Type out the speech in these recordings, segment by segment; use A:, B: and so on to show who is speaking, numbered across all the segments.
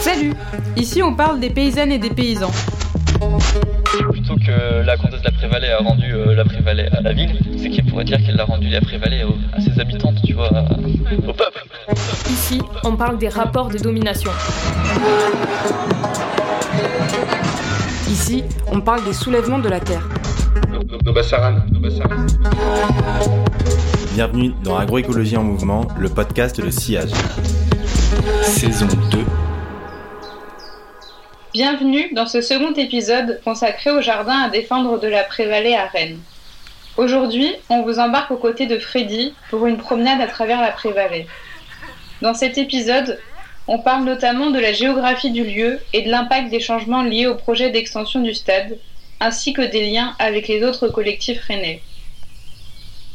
A: Salut Ici on parle des paysannes et des paysans.
B: Plutôt que la comtesse de la Prévalée a rendu euh, la Prévalée à la ville, c'est qu'il pourrait dire qu'elle a rendu la Prévalée à ses habitantes, tu vois, à- au peuple.
A: Ici on parle des rapports de domination. Ici on parle des soulèvements de la terre.
C: Bienvenue dans Agroécologie en mouvement, le podcast de Sillage. Saison 2.
D: Bienvenue dans ce second épisode consacré au jardin à défendre de la Prévalée à Rennes. Aujourd'hui, on vous embarque aux côtés de Freddy pour une promenade à travers la Prévalée. Dans cet épisode, on parle notamment de la géographie du lieu et de l'impact des changements liés au projet d'extension du stade, ainsi que des liens avec les autres collectifs rennais.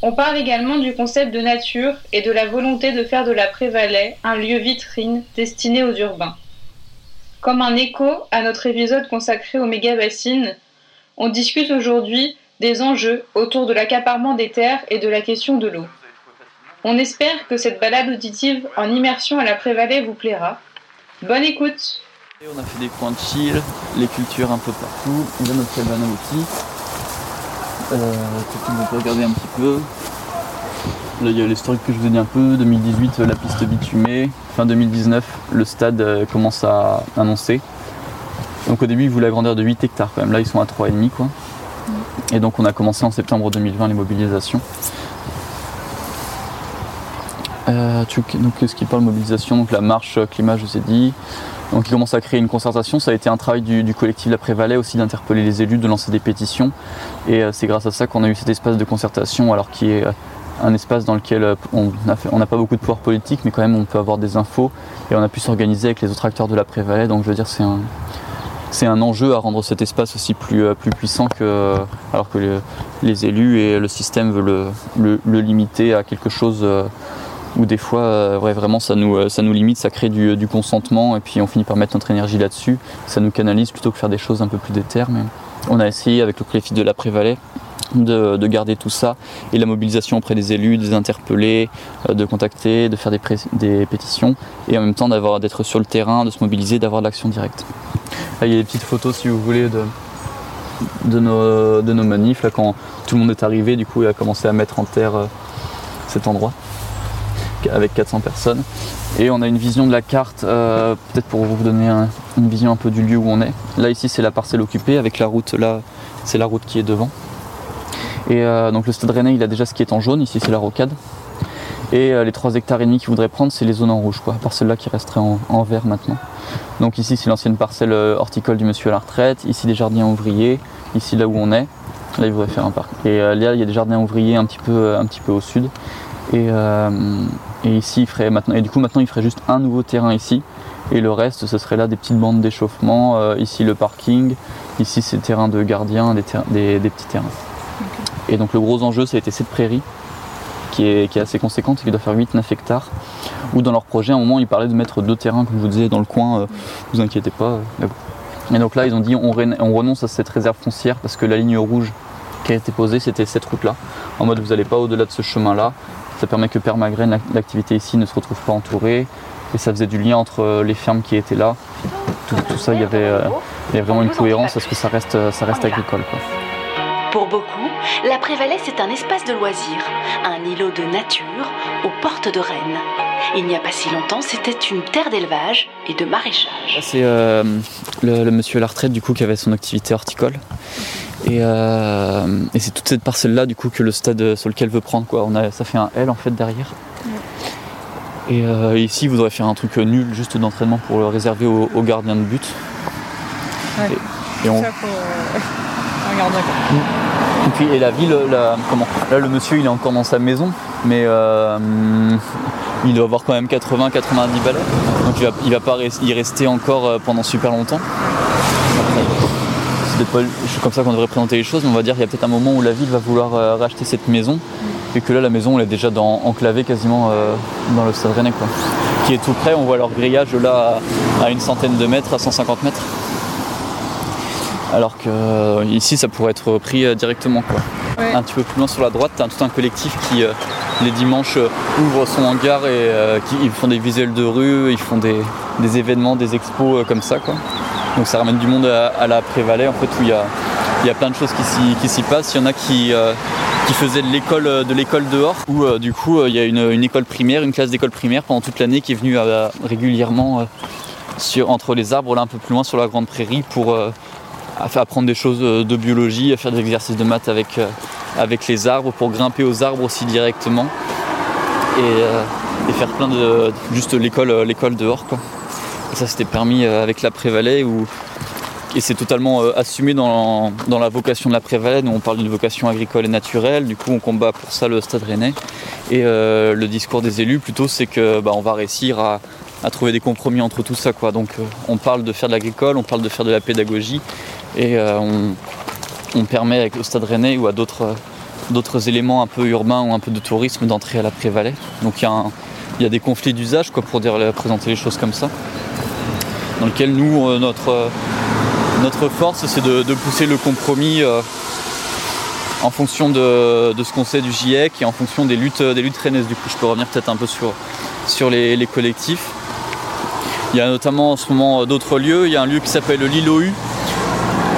D: On parle également du concept de nature et de la volonté de faire de la Prévalée un lieu vitrine destiné aux urbains. Comme un écho à notre épisode consacré aux méga-bassines, on discute aujourd'hui des enjeux autour de l'accaparement des terres et de la question de l'eau. On espère que cette balade auditive en immersion à la Prévalée vous plaira. Bonne écoute
B: On a fait des coins de chill, les cultures un peu partout, y a notre cabane outils. Euh, peut-être qu'on peut regarder un petit peu. Là il y a l'historique que je vous ai dit un peu, 2018 la piste bitumée, fin 2019 le stade euh, commence à annoncer. Donc au début ils voulaient agrandir de 8 hectares quand même, là ils sont à 3,5 quoi. Et donc on a commencé en septembre 2020 les mobilisations. Euh, donc ce qui parle mobilisation, donc la marche euh, climat je vous ai dit. Donc il commence à créer une concertation, ça a été un travail du, collectif La Prévalée aussi d'interpeller les élus, de lancer des pétitions. Et euh, c'est grâce à ça qu'on a eu cet espace de concertation, alors qui est euh, un espace dans lequel euh, on n'a pas beaucoup de pouvoir politique, mais quand même on peut avoir des infos et on a pu s'organiser avec les autres acteurs de La Prévalée. Donc je veux dire c'est un, c'est un enjeu à rendre cet espace aussi plus, plus puissant que alors que les, élus et le système veulent le, le- limiter à quelque chose où des fois euh, vraiment ça nous, euh, ça nous limite, ça crée du, du consentement et puis on finit par mettre notre énergie là-dessus. Ça nous canalise plutôt que faire des choses un peu plus déterres. Mais on a essayé avec le collectif de la Prévalée de, de garder tout ça et la mobilisation auprès des élus, de les interpeller, euh, de contacter, de faire des, des pétitions et en même temps d'avoir d'être sur le terrain, de se mobiliser, d'avoir de l'action directe. Là, il y a des petites photos si vous voulez de, nos, manifs. Là, quand tout le monde est arrivé, du coup, il a commencé à mettre en terre euh, cet endroit avec 400 personnes. Et on a une vision de la carte, euh, peut-être pour vous donner un- une vision un peu du lieu où on est. Là, ici, c'est la parcelle occupée avec la route là, c'est la route qui est devant. Et euh, donc le stade rennais, il a déjà ce qui est en jaune. Ici, c'est la rocade. Et euh, les 3 hectares et demi qu'il voudrait prendre, c'est les zones en rouge, quoi. À part celle-là qui resterait en, en vert maintenant. Donc ici, c'est l'ancienne parcelle horticole du monsieur à la retraite. Ici, des jardins ouvriers. Ici, là où on est. Là, il voudrait faire un parc. Et là, il y a des jardins ouvriers un petit peu, un petit peu au sud. Et, euh, et ici, il ferait maintenant. Et du coup, maintenant, il ferait juste un nouveau terrain ici. Et le reste, ce serait là des petites bandes d'échauffement. euh, ici, le parking. Ici, c'est le terrain de gardien, des, ter- des- des petits terrains. Et donc, le gros enjeu, ça a été cette prairie qui est, qui est assez conséquente et qui doit faire 8-9 hectares. Où dans leur projet, à un moment, ils parlaient de mettre deux terrains, comme je vous disais, dans le coin. euh, vous inquiétez pas. Et donc là, ils ont dit on renonce à cette réserve foncière parce que la ligne rouge qui a été posée, c'était cette route-là. En mode, vous n'allez pas au-delà de ce chemin-là. Ça permet que Permagraine, l'ac- l'activité ici, ne se retrouve pas entourée. Et ça faisait du lien entre euh, les fermes qui étaient là. Tout, tout ça, il y, avait, euh, il y avait vraiment une cohérence parce que ça reste, euh, ça reste agricole. quoi.
E: Pour beaucoup, la Prévalée, c'est un espace de loisirs, un îlot de nature aux portes de Rennes. Il n'y a pas si longtemps, c'était une terre d'élevage et de maraîchage.
B: C'est euh, le, le monsieur à la retraite du coup qui avait son activité horticole. Et, euh, et c'est toute cette parcelle-là du coup que le stade sur lequel veut prendre quoi. On a, ça fait un L en fait derrière. Et euh, ici, il voudrait faire un truc nul juste d'entraînement pour le réserver aux, aux gardiens de but.
A: Ouais.
B: Et, et on-
A: Ça pour euh, un gardien, quoi.
B: et puis et la ville, la- comment? Là, le monsieur, il est encore dans sa maison, mais il doit avoir quand même 80-90 balais. Donc il va, il va pas y rester encore pendant super longtemps. C'est comme ça qu'on devrait présenter les choses, mais on va dire qu'il y a peut-être un moment où la ville va vouloir euh, racheter cette maison, et que là, la maison, elle est déjà dans, enclavée quasiment euh, dans le stade rennais, quoi. Qui est tout près, on voit leur grillage là à, une centaine de mètres, à 150 mètres. Alors que euh, ici, ça pourrait être pris euh, directement. Quoi.
A: Ouais.
B: Un petit peu plus loin sur la droite, tu as tout un collectif qui, les dimanches, ouvre son hangar et qui, ils font des visuels de rue, ils font des, des événements, des expos comme ça. Quoi. Donc ça ramène du monde à, la Prévalais, en fait, où il y a, y a plein de choses qui s'y, passent. Il y en a qui, euh, qui faisaient de l'école, de l'école dehors, où euh, du coup, euh, il y a une, école primaire, une classe d'école primaire pendant toute l'année qui est venue régulièrement sur, entre les arbres, là un peu plus loin sur la grande prairie, pour apprendre des choses de biologie, faire des exercices de maths avec, avec les arbres, pour grimper aux arbres aussi directement. Et, et faire plein de. juste l'école, l'école dehors quoi. Ça c'était permis euh, avec la Prévalais où. Et c'est totalement euh, assumé dans, dans la vocation de la Prévalais. Nous on parle d'une vocation agricole et naturelle, du coup on combat pour ça le stade rennais. Et euh, le discours des élus plutôt c'est que bah, on va réussir à, à trouver des compromis entre tout ça quoi. Donc on parle de faire de l'agricole, on parle de faire de la pédagogie et on, on permet avec le stade rennais ou à d'autres d'autres éléments un peu urbains ou un peu de tourisme d'entrer à la Prévalais. Donc il y, y a des conflits d'usage pour dire, présenter les choses comme ça. Dans lequel nous, euh, notre, euh, notre force, c'est de, pousser le compromis euh, en fonction de, ce qu'on sait du GIEC et en fonction des luttes, des luttes rennaises. Du coup, je peux revenir peut-être un peu sur, sur les, collectifs. Il y a notamment en ce moment d'autres lieux. Il y a un lieu qui s'appelle l'île OU,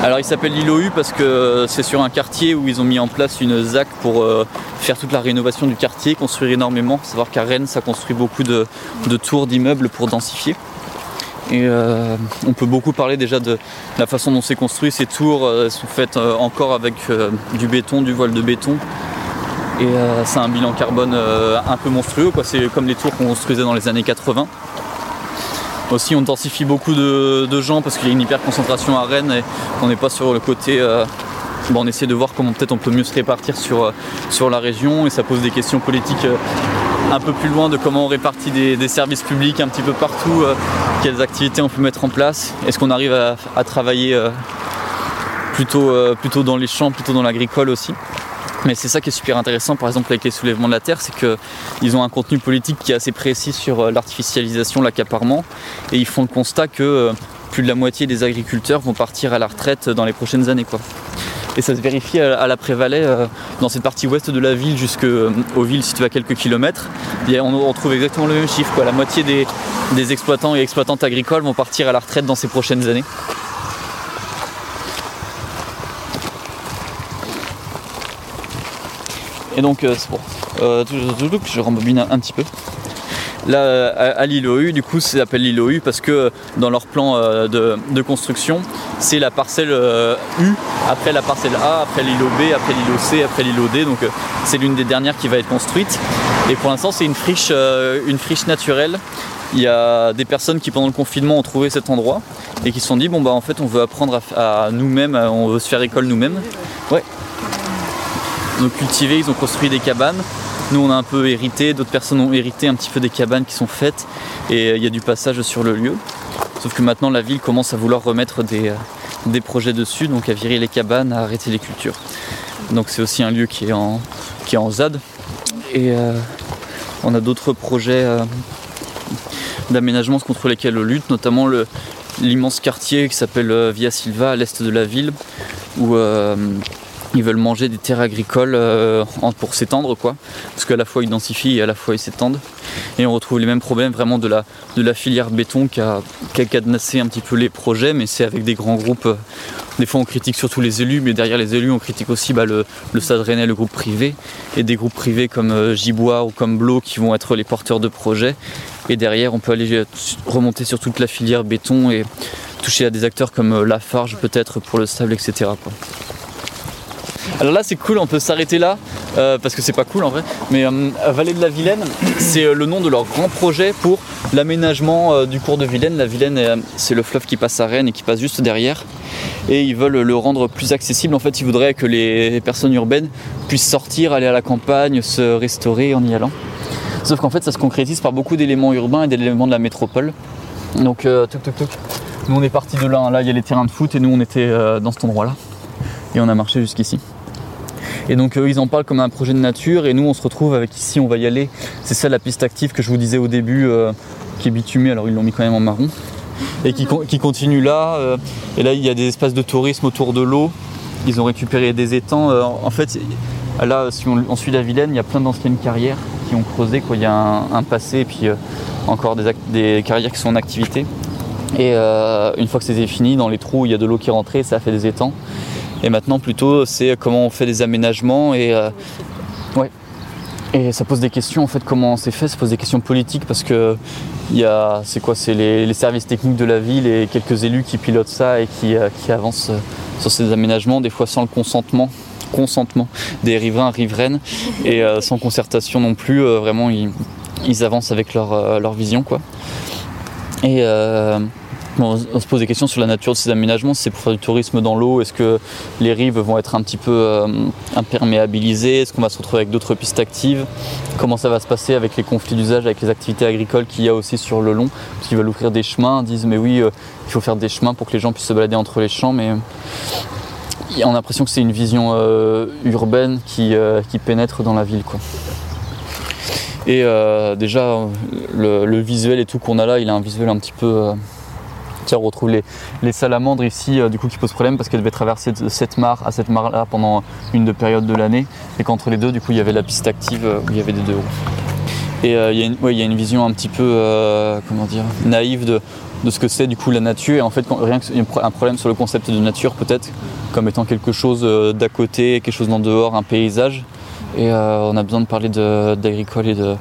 B: alors il s'appelle l'île OU parce que c'est sur un quartier où ils ont mis en place une ZAC pour faire toute la rénovation du quartier, construire énormément. Faut savoir qu'à Rennes, ça construit beaucoup de, de tours d'immeubles pour densifier. Euh, on peut beaucoup parler déjà de la façon dont c'est construit. Ces tours euh, sont faites euh, encore avec du béton, du voile de béton. Et c'est un bilan carbone un peu monstrueux. C'est comme les tours qu'on construisait dans les années 80. Aussi, on densifie beaucoup de, gens parce qu'il y a une hyper concentration à Rennes et on n'est pas sur le côté. bon, on essaie de voir comment peut-être on peut mieux se répartir sur, la région et ça pose des questions politiques un peu plus loin de comment on répartit des, services publics un petit peu partout, euh, quelles activités on peut mettre en place, est-ce qu'on arrive à, travailler euh, plutôt, euh, plutôt dans les champs, plutôt dans l'agricole aussi? Mais c'est ça qui est super intéressant, par exemple avec les soulèvements de la terre, c'est qu'ils ont un contenu politique qui est assez précis sur l'artificialisation, l'accaparement, et ils font le constat que plus de la moitié des agriculteurs vont partir à la retraite dans les prochaines années. Et ça se vérifie à, la Prévalais, euh, dans cette partie ouest de la ville jusqu'aux villes situées à quelques kilomètres. A- on, on trouve exactement le même chiffre. La moitié des, exploitants et exploitantes agricoles vont partir à la retraite dans ces prochaines années. Et donc, euh, c'est bon. Euh, je rembobine un, petit peu. Là, euh, à, à l'île OU, du coup, ça s'appelle l'île OU parce que euh, dans leur plan euh, de, construction, c'est la parcelle euh, U, après la parcelle A, après l'île B, après l'île C, après l'île D. Donc, euh, c'est l'une des dernières qui va être construite. Et pour l'instant, c'est une friche, euh, une friche naturelle. Il y a des personnes qui, pendant le confinement, ont trouvé cet endroit et qui se sont dit bon, bah en fait, on veut apprendre à, nous-mêmes, à- on veut se faire école nous-mêmes. Ouais. Ont cultivé, ils ont construit des cabanes. Nous, on a un peu hérité, d'autres personnes ont hérité un petit peu des cabanes qui sont faites et euh, il y a du passage sur le lieu. Sauf que maintenant, la ville commence à vouloir remettre des, euh, des projets dessus, donc à virer les cabanes, à arrêter les cultures. Donc, c'est aussi un lieu qui est en, qui est en ZAD. Et euh, on a d'autres projets euh, d'aménagement contre lesquels on lutte, notamment le- l'immense quartier qui s'appelle euh, Via Silva à l'est de la ville, où ils veulent manger des terres agricoles euh, pour s'étendre quoi. Parce qu'à la fois ils densifient et à la fois ils s'étendent. Et on retrouve les mêmes problèmes vraiment de la, de la filière béton qui a, qui a cadenassé un petit peu les projets mais c'est avec des grands groupes euh, des fois on critique surtout les élus mais derrière les élus on critique aussi bah, le, le Stade Rennais le groupe privé. Et des groupes privés comme euh, Gibois ou comme Blo qui vont être les porteurs de projets. Et derrière on peut aller remonter sur toute la filière béton et toucher à des acteurs comme Lafarge peut-être pour le sable etc. Alors là c'est cool, on peut s'arrêter là, euh, parce que c'est pas cool en vrai, mais euh, Vallée de la Vilaine, c'est euh, le nom de leur grand projet pour l'aménagement du cours de Vilaine. La Vilaine, c'est le fleuve qui passe à Rennes et qui passe juste derrière. Et ils veulent le rendre plus accessible. En fait, ils voudraient que les personnes urbaines puissent sortir, aller à la campagne, se restaurer en y allant. Sauf qu'en fait, ça se concrétise par beaucoup d'éléments urbains et d'éléments de la métropole. Donc, toc toc toc. Nous, on est parti de là. hein. Là, il y a les terrains de foot et nous, on était dans cet endroit-là. Et on a marché jusqu'ici. Et donc eux, ils en parlent comme un projet de nature et nous on se retrouve avec ici on va y aller. C'est ça la piste active que je vous disais au début euh, qui est bitumée, alors ils l'ont mis quand même en marron. et qui, qui continue là. euh, et là, il y a des espaces de tourisme autour de l'eau. Ils ont récupéré des étangs. euh, en fait, là, si on, suit la Vilaine, il y a plein d'anciennes carrières qui ont creusé. Il y a un, passé et puis euh, encore des, carrières qui sont en activité. Et euh, une fois que c'était fini, dans les trous, il y a de l'eau qui est rentrée, ça a fait des étangs. Et maintenant, plutôt, c'est comment on fait des aménagements et euh, ouais. Et ça pose des questions en fait comment c'est fait, ça pose des questions politiques parce que il y a c'est quoi c'est les, services techniques de la ville et quelques élus qui pilotent ça et qui, euh, avancent euh, sur ces aménagements, des fois sans le consentement consentement des riverains riveraines et sans concertation non plus vraiment ils, avancent avec leur, vision quoi on se pose des questions sur la nature de ces aménagements. C'est pour faire du tourisme dans l'eau est-ce que les rives vont être un petit peu euh, imperméabilisées? Est-ce qu'on va se retrouver avec d'autres pistes actives? Comment ça va se passer avec les conflits d'usage, avec les activités agricoles qu'il y a aussi sur le long? Parce qu'ils veulent ouvrir des chemins, disent mais oui, euh, il faut faire des chemins pour que les gens puissent se balader entre les champs, mais on a l'impression que c'est une vision euh, urbaine qui, pénètre dans la ville. Et déjà, le, le visuel et tout qu'on a là, il a un visuel un petit peu... on retrouve les, les salamandres ici, euh, du coup, qui posent problème parce qu'elles devaient traverser de cette mare à cette mare-là pendant une de périodes de l'année. Et qu'entre les deux, du coup, il y avait la piste active euh, où il y avait des deux roues. Et euh, il y, a une- ouais, y a une vision un petit peu, comment dire, naïve de, de ce que c'est du coup la nature. Et en fait, quand- rien que un pro- un problème sur le concept de nature, peut-être, comme étant quelque chose d'à côté, quelque chose d'en dehors, un paysage. Et on a besoin de parler de- d'agricole et de,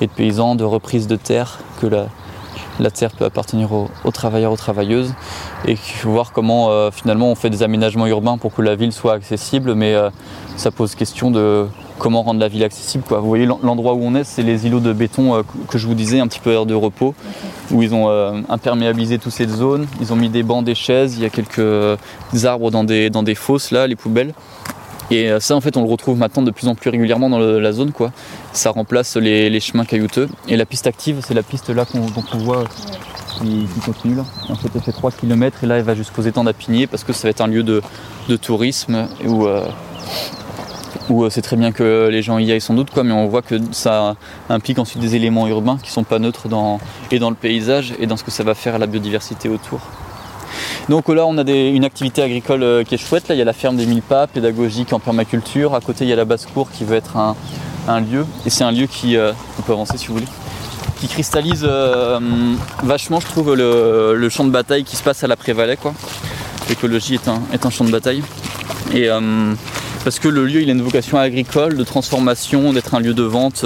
B: et de paysans, de reprise de terre, que la terre peut appartenir aux, aux travailleurs, aux travailleuses, et voir comment euh, finalement on fait des aménagements urbains pour que la ville soit accessible, mais euh, ça pose question de comment rendre la ville accessible. Quoi. Vous voyez l'en- l'endroit où on est, c'est les îlots de béton euh, que- je vous disais, un petit peu air de repos, où ils ont imperméabilisé toute cette zone, ils ont mis des bancs, des chaises, il y a quelques arbres dans des, dans des fosses là, les poubelles. Et euh, ça, en fait, on le retrouve maintenant de plus en plus régulièrement dans la zone, quoi. Ça remplace les, chemins caillouteux. Et la piste active, c'est la piste là qu'on voit qui, continue là. En fait, elle fait 3 km et là, elle va jusqu'aux étangs d'Apigné parce que ça va être un lieu de, tourisme où, euh, où euh, c'est très bien que les gens y aillent sans doute. Mais on voit que ça implique ensuite des éléments urbains qui sont pas neutres et dans le paysage et dans ce que ça va faire à la biodiversité autour. Donc là, on a des- une activité agricole euh, qui est chouette. Là, il y a la ferme des mille pas, pédagogique en permaculture. À côté, il y a la basse-cour qui veut être un, un lieu. Et c'est un lieu qui, euh, on peut avancer si vous voulez, qui cristallise euh, vachement, je trouve, le, le champ de bataille qui se passe à la Prévalais. Quoi. L'écologie est un, est un champ de bataille. Et euh, parce que le lieu, il a une vocation agricole, de transformation, d'être un lieu de vente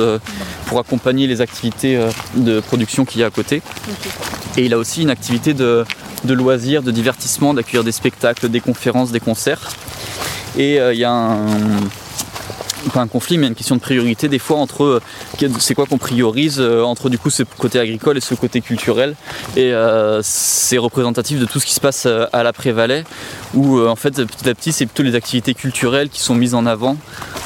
B: pour accompagner les activités de production qu'il y a à côté. Et il a aussi une activité de, de loisirs, de divertissement, d'accueillir des spectacles, des conférences, des concerts. Et euh, il y a un, pas un conflit, mais une question de priorité des fois entre euh, c'est quoi qu'on priorise euh, entre du coup ce côté agricole et ce côté culturel. Et euh, c'est représentatif de tout ce qui se passe à la Prévalais, où en fait petit à petit c'est plutôt les activités culturelles qui sont mises en avant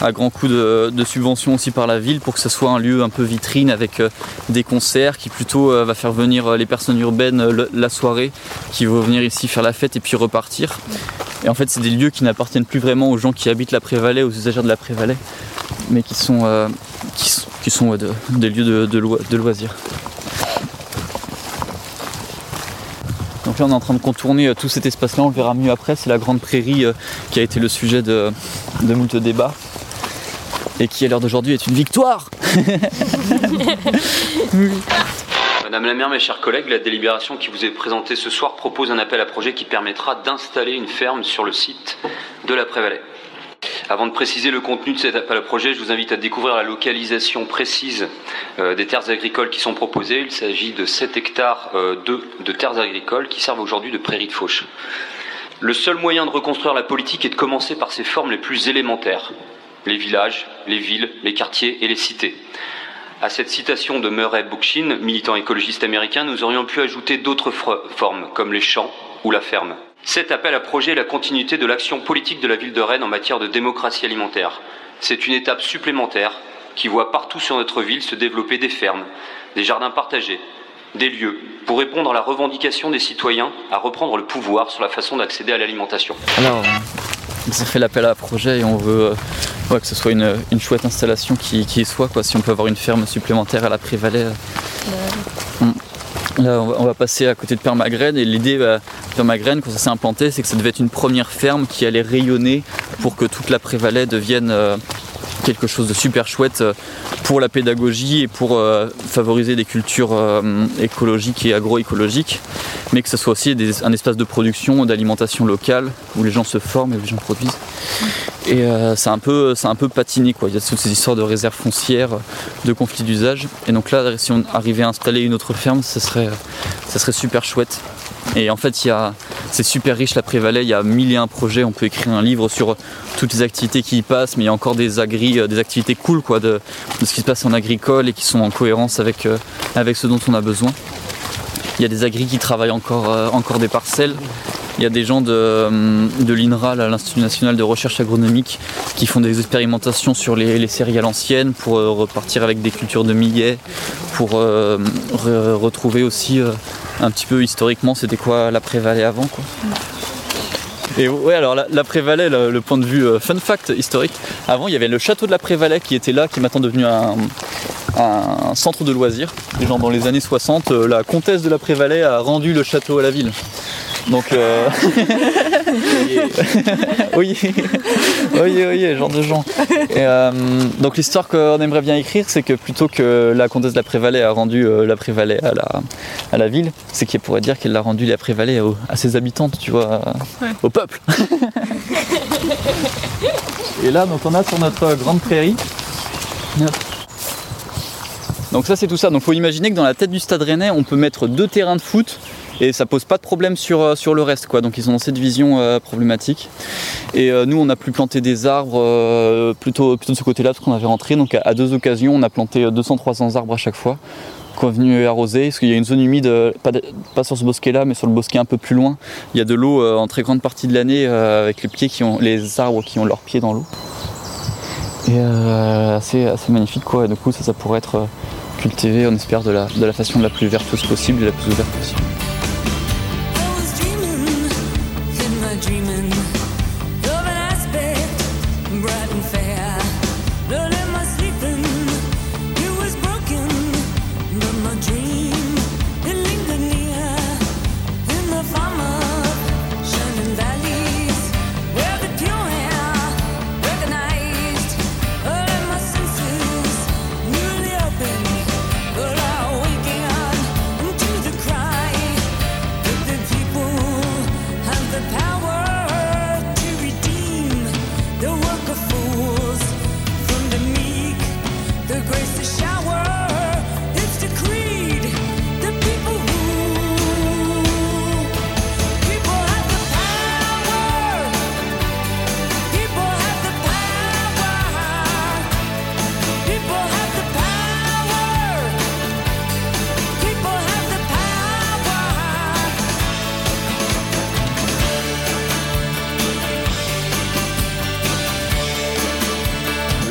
B: à grands coups de, subventions aussi par la ville pour que ce soit un lieu un peu vitrine avec des concerts qui plutôt va faire venir les personnes urbaines la soirée, qui vont venir ici faire la fête et puis repartir. Et en fait, c'est des lieux qui n'appartiennent plus vraiment aux gens qui habitent la Prévalais, aux usagers de la Prévalais, mais qui sont, euh, qui, sont- des lieux de, de loi- de loisirs. Donc là, on est en train de contourner euh, tout cet espace-là, on le verra mieux après. C'est la grande prairie euh, qui a été le sujet de, de moult débats et qui, à l'heure d'aujourd'hui, est une victoire
F: Madame la maire, mes chers collègues, la délibération qui vous est présentée ce soir propose un appel à projet qui permettra d'installer une ferme sur le site de la Prévalais. Avant de préciser le contenu de cet appel à projet, je vous invite à découvrir la localisation précise euh, des terres agricoles qui sont proposées. Il s'agit de 7 hectares euh, de, de terres agricoles qui servent aujourd'hui de prairies de fauche. Le seul moyen de reconstruire la politique est de commencer par ses formes les plus élémentaires. Les villages, les villes, les quartiers et les cités. À cette citation de Murray Bookchin, militant écologiste américain, nous aurions pu ajouter d'autres formes, comme les champs ou la ferme. Cet appel à projet est la continuité de l'action politique de la ville de Rennes en matière de démocratie alimentaire. C'est une étape supplémentaire qui voit partout sur notre ville se développer des fermes, des jardins partagés, des lieux pour répondre à la revendication des citoyens à reprendre le pouvoir sur la façon d'accéder à l'alimentation.
B: Alors, on s'est fait l'appel à projet et on veut euh, ouais, que ce soit une, une chouette installation qui, soit. Quoi. Si on peut avoir une ferme supplémentaire à la Prévalais, euh, on on va passer à côté de Permagraine et l'idée bah, de Permagraine, quand ça s'est implanté, c'est que ça devait être une première ferme qui allait rayonner pour que toute la Prévalais devienne euh, quelque chose de super chouette euh, pour la pédagogie et pour euh, favoriser des cultures euh, écologiques et agroécologiques, mais que ce soit aussi un espace de production, d'alimentation locale où les gens se forment et où les gens produisent. Et euh, c'est un peu, un peu patiné quoi. Il y a toutes ces histoires de réserves foncières, de conflits d'usage. Et donc là, si on arrivait à installer une autre ferme, ça serait, ça serait super chouette. Et en fait, il y a, c'est super riche la Prévalais. Il y a mille et un projets. On peut écrire un livre sur toutes les activités qui y passent, mais il y a encore des agri, euh, des activités cool quoi, de, ce qui se passe en agricole et qui sont en cohérence avec, euh, avec ce dont on a besoin. Il y a des agris qui travaillent encore, euh, encore des parcelles. Il y a des gens de, euh, de l'Institut national de recherche agronomique, qui font des expérimentations sur les, les céréales anciennes pour euh, repartir avec des cultures de millet, pour euh, re- retrouver aussi un petit peu historiquement c'était quoi la Prévalais avant. Et ouais, alors la, la Prévalais, le, point de vue fun fact historique, avant il y avait le château de la Prévalais qui était là, qui est maintenant devenu un, centre de loisirs. Dans les années 60, euh, la comtesse de la Prévalais a rendu le château à la ville. Donc euh... oui, oui, oui, genre de gens. Et, euh, donc l'histoire qu'on aimerait bien écrire, c'est que plutôt que la comtesse de la Prévalais a rendu euh, la Prévalais à la, à la ville, c'est qu'elle pourrait dire qu'elle l'a rendu la Prévalais au- à ses habitantes, tu vois, au peuple. Et là, donc on a sur notre grande prairie. Donc ça c'est tout ça. Donc faut imaginer que dans la tête du stade rennais, on peut mettre deux terrains de foot et ça pose pas de problème sur, euh, sur le reste quoi. Donc ils ont cette vision euh, problématique. Et euh, nous on a pu planter des arbres plutôt, plutôt de ce côté-là parce qu'on avait rentré. Donc à, deux occasions on a planté 200-300 arbres à chaque fois qu'on est venu arroser parce qu'il y a une zone humide, pas, sur ce bosquet-là, mais sur le bosquet un peu plus loin. Il y a de l'eau en très grande partie de l'année avec les pieds qui ont, les arbres qui ont leurs pieds dans l'eau. Et assez, assez magnifique quoi. Et du coup ça, ça pourrait être cultivé, on espère, de la, de la façon la plus vertueuse possible et la plus ouverte possible.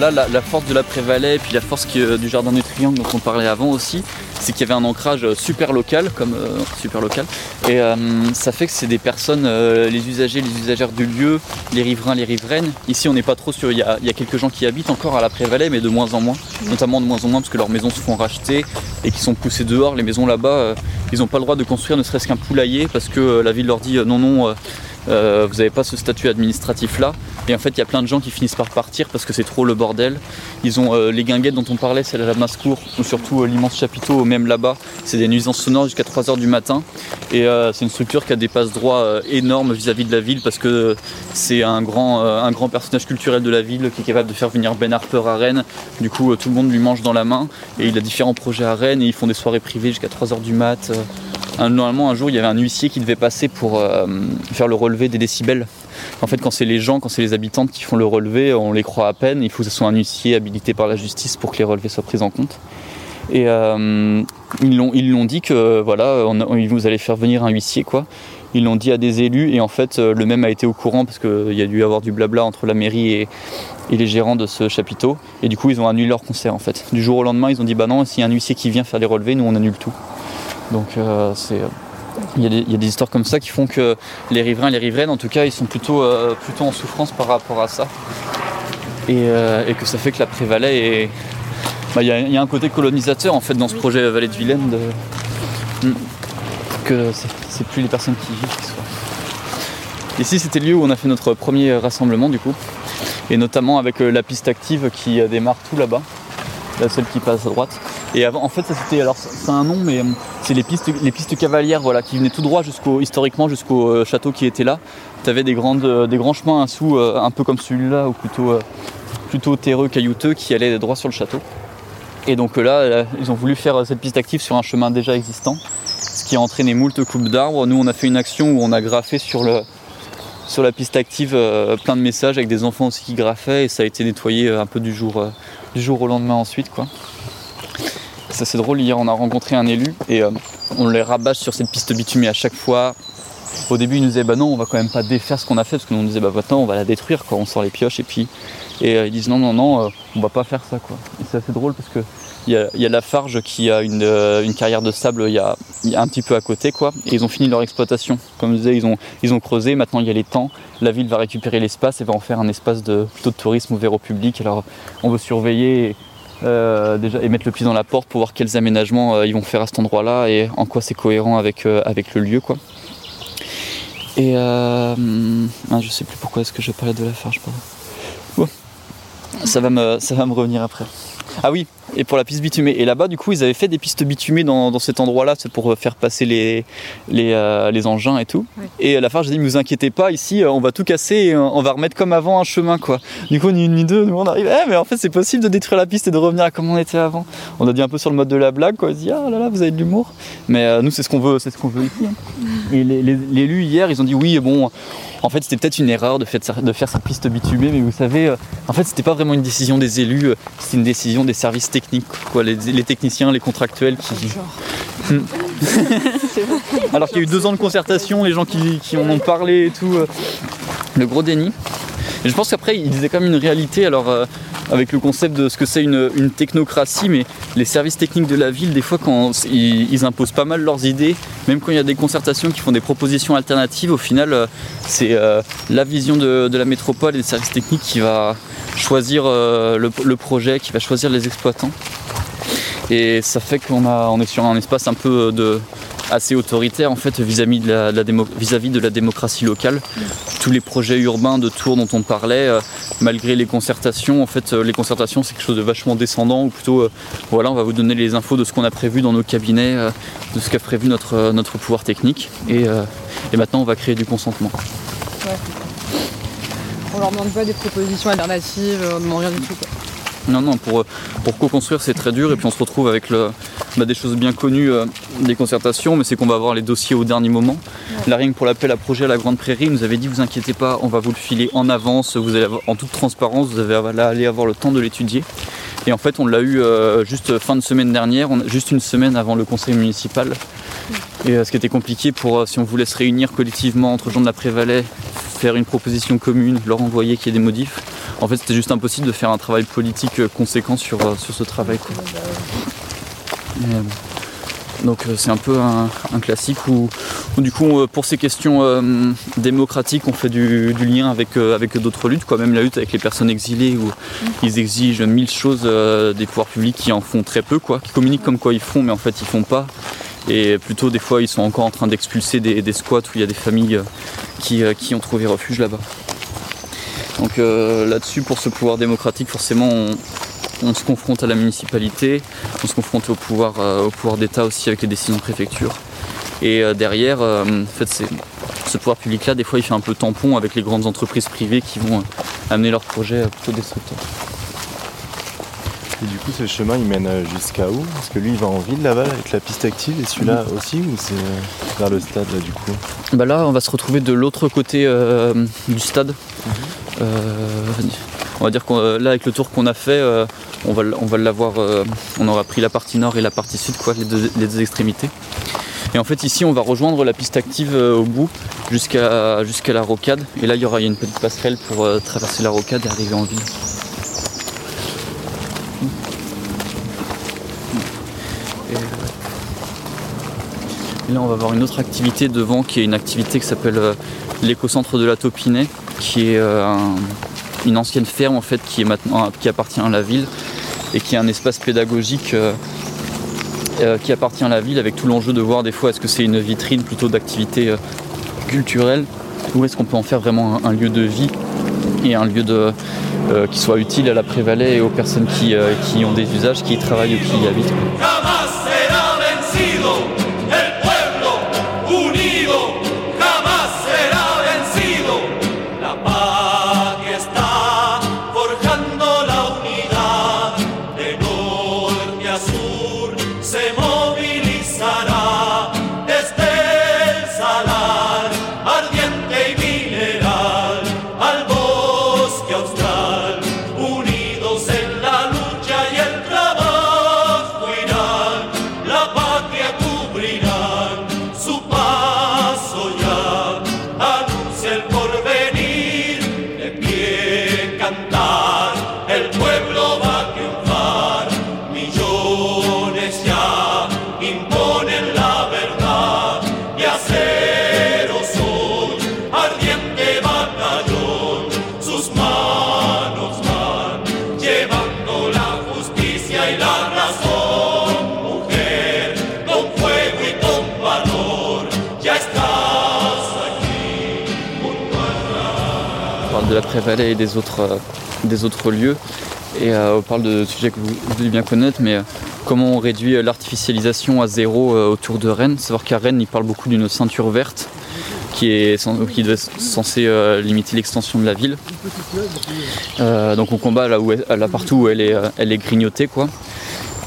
B: Là, la, la force de la Prévalais et puis la force qui, euh, du jardin du Triangle dont on parlait avant aussi, c'est qu'il y avait un ancrage euh, super local, comme euh, super local, et ça fait que c'est des personnes, les usagers, les usagères du lieu, les riverains, les riveraines. Ici, on n'est pas trop sûr. Il y, a, il y a quelques gens qui habitent encore à la Prévalais, mais de moins en moins, notamment de moins en moins parce que leurs maisons se font racheter et qui sont poussées dehors. Les maisons là-bas, ils n'ont pas le droit de construire ne serait-ce qu'un poulailler parce que la ville leur dit non, non. Euh, vous n'avez pas ce statut administratif là. Et en fait, il y a plein de gens qui finissent par partir parce que c'est trop le bordel. Ils ont euh, les guinguettes dont on parlait, celle à la Mascour, ou surtout euh, l'immense chapiteau, même là-bas. C'est des nuisances sonores jusqu'à 3h du matin. Et c'est une structure qui a des passe-droits énormes vis-à-vis de la ville parce que c'est un grand, un grand personnage culturel de la ville qui est capable de faire venir Ben Harper à Rennes. Du coup, tout le monde lui mange dans la main. Et il a différents projets à Rennes et ils font des soirées privées jusqu'à 3h du mat. Normalement, un jour, il y avait un huissier qui devait passer pour euh, faire le relevé des décibels. En fait, quand c'est les gens, quand c'est les habitantes qui font le relevé, on les croit à peine. Il faut que ce soit un huissier habilité par la justice pour que les relevés soient pris en compte. Et euh, ils l'ont dit que voilà, vous allez faire venir un huissier quoi. Ils l'ont dit à des élus et en fait euh, le même a été au courant parce qu'il y a dû avoir du blabla entre la mairie et, et les gérants de ce chapiteau. Et du coup ils ont annulé leur concert en fait. Du jour au lendemain ils ont dit bah non, s'il y a un huissier qui vient faire les relevés, nous on annule tout. Donc euh, c'est il y, a des, il y a des histoires comme ça qui font que les riverains et les riveraines, en tout cas, ils sont plutôt, euh, plutôt en souffrance par rapport à ça. Et, euh, et que ça fait que la Prévalais est. bah, Il y, a- il y a un côté colonisateur en fait dans ce projet Vallée de Vilaine. de- Mm. que c'est plus les personnes qui y vivent qui soient. Ici, c'était le lieu où on a fait notre premier rassemblement du coup, et notamment avec la piste active qui démarre tout là-bas, la seule qui passe à droite. Et avant, en fait, ça c'était, alors c'est un nom, mais euh, c'est les pistes, les pistes cavalières, voilà, qui venaient tout droit jusqu'au, historiquement jusqu'au euh, château qui était là. Tu avais des grandes, euh, des grands chemins un sous, un peu comme celui-là, ou plutôt, plutôt terreux, caillouteux, qui allaient droit sur le château. Et donc là, ils ont voulu faire cette piste active sur un chemin déjà existant, ce qui a entraîné moult coupes d'arbres. Nous, on a fait une action où on a graffé sur le, sur la piste active plein de messages avec des enfants aussi qui graffaient et ça a été nettoyé un peu du jour, du jour au lendemain ensuite quoi. Ça c'est drôle, hier on a rencontré un élu et euh, on les rabâche sur cette piste bitumée à chaque fois. Au début il nous disait bah non on va quand même pas défaire ce qu'on a fait parce que nous on disait bah maintenant on va la détruire quoi, on sort les pioches et puis et euh, ils disent non non non euh, on va pas faire ça quoi. Et c'est assez drôle parce que il y a, il y a Lafarge qui a une, euh, une carrière de sable il y, a, un petit peu à côté quoi et ils ont fini leur exploitation. Comme je disais ils ont, ils ont creusé, maintenant il y a les temps, la ville va récupérer l'espace et va en faire un espace de, plutôt de tourisme ouvert au public. Alors on veut surveiller euh, déjà et mettre le pied dans la porte pour voir quels aménagements ils vont faire à cet endroit-là et en quoi c'est cohérent avec, avec le lieu quoi. Et euh, ah, je sais plus pourquoi est-ce que je parlais de Lafarge pardon. Ça va me revenir après. Ah oui, et pour la piste bitumée. Et là-bas, du coup, ils avaient fait des pistes bitumées dans, dans cet endroit-là, c'est pour euh, faire passer les, les, euh, les engins et tout. Et à la fin, j'ai dit, ne vous inquiétez pas, ici, euh, on va tout casser et euh, on va remettre comme avant un chemin, quoi. Du coup, ni une ni deux, nous, on arrive, eh, mais en fait, c'est possible de détruire la piste et de revenir à comme on était avant. On a dit un peu sur le mode de la blague, quoi. On dit, ah là là, vous avez de l'humour. Mais euh, nous, c'est ce qu'on veut, c'est ce qu'on veut ici. hein. Et élus, hier, ils ont dit, oui, bon, en fait, c'était peut-être une erreur de faire, de faire cette piste bitumée, mais vous savez, euh, en fait, c'était pas vraiment une décision des élus, euh, c'était une décision des services techniques, quoi, les, les techniciens, les contractuels qui. Hmm. Alors qu'il y a eu deux ans de concertation, les gens qui, qui en ont parlé et tout, euh, le gros déni. Et je pense qu'après, ils disaient quand même une réalité, alors euh, avec le concept de ce que c'est une, technocratie, mais les services techniques de la ville, des fois, quand ils, imposent pas mal leurs idées, même quand il y a des concertations qui font des propositions alternatives, au final, euh, c'est euh, la vision de, la métropole et des services techniques qui va choisir euh, le, projet, qui va choisir les exploitants. Et ça fait qu'on est sur un espace un peu de, assez autoritaire en fait vis-à-vis de la, démocratie locale. Tous les projets urbains de Tours dont on parlait, euh, malgré les concertations, en fait euh, les concertations c'est quelque chose de vachement descendant ou plutôt euh, voilà on va vous donner les infos de ce qu'on a prévu dans nos cabinets, de ce qu'a prévu notre, notre pouvoir technique et, maintenant on va créer du consentement.
A: On leur demande pas des propositions alternatives, on demande rien du tout.
B: Non, non, pour, euh, pour co-construire c'est très dur et puis on se retrouve avec le, bah, des choses bien connues euh, des concertations, mais c'est qu'on va avoir les dossiers au dernier moment. La que pour l'appel à projet à la Grande Prairie, nous avait dit vous inquiétez pas, on va vous le filer en avance, vous allez avoir- en toute transparence, vous allez aller avoir le temps de l'étudier. Et en fait on l'a eu euh, juste fin de semaine dernière, on juste une semaine avant le conseil municipal. Et euh, ce qui était compliqué pour si on voulait se réunir collectivement entre gens de la Prévalais, faire une proposition commune, leur envoyer qu'il y ait des modifs. En fait, c'était juste impossible de faire un travail politique euh, conséquent sur, euh, sur ce travail. quoi. Euh, donc c'est un peu un, classique où, du coup pour ces questions démocratiques on fait du, lien avec, d'autres luttes, quoi. même la lutte avec les personnes exilées où ils exigent mille choses des pouvoirs publics qui en font très peu, quoi, qui communiquent comme quoi ils font mais en fait ils font pas. Et plutôt des fois ils sont encore en train d'expulser des, squats où il y a des familles qui ont trouvé refuge là-bas. Donc euh, là-dessus, pour ce pouvoir démocratique, forcément, on, on se confronte à la municipalité, on se confronte au pouvoir, euh, au pouvoir d'État aussi avec les décisions de préfecture. Et euh, derrière, en fait, c'est, ce pouvoir public-là, des fois, il fait un peu tampon avec les grandes entreprises privées qui vont amener leurs projets plutôt destructeurs.
C: Et du coup, ce chemin, il mène jusqu'à où? Parce que lui, il va en ville là-bas avec la piste active et celui-là aussi Ou c'est vers le stade là, du coup?
B: Bah là, on va se retrouver de l'autre côté euh, du stade. Euh, on va dire qu'on euh, là avec le tour qu'on a fait, euh, on va on va l'avoir. euh, on aura pris la partie nord et la partie sud, quoi, les deux, extrémités. Et en fait ici, on va rejoindre la piste active euh, au bout jusqu'à jusqu'à la rocade. Et là, il y aura une petite passerelle pour euh, traverser la rocade et arriver en ville. Et là, on va avoir une autre activité devant qui est une activité qui s'appelle euh, l'écocentre de la Taupinet, qui est euh, un- une ancienne ferme en fait qui, est maintenant, qui appartient à la ville et qui est un espace pédagogique euh, euh, qui appartient à la ville avec tout l'enjeu de voir des fois est-ce que c'est une vitrine plutôt d'activité euh, culturelle ou est-ce qu'on peut en faire vraiment un, lieu de vie et un lieu de, euh, qui soit utile à la Prévalais et aux personnes qui, euh, qui ont des usages, qui y travaillent ou qui y habitent. Parle de la Prévalais et des autres, euh, des autres lieux. Et euh, on parle de sujets que vous, devez bien connaître, mais euh, comment on réduit l'artificialisation à zéro autour de Rennes. Savoir qu'à Rennes, il parle beaucoup d'une ceinture verte qui est qui censée euh, limiter l'extension de la ville. Donc on combat là, où là partout où elle est, elle est grignotée. Quoi.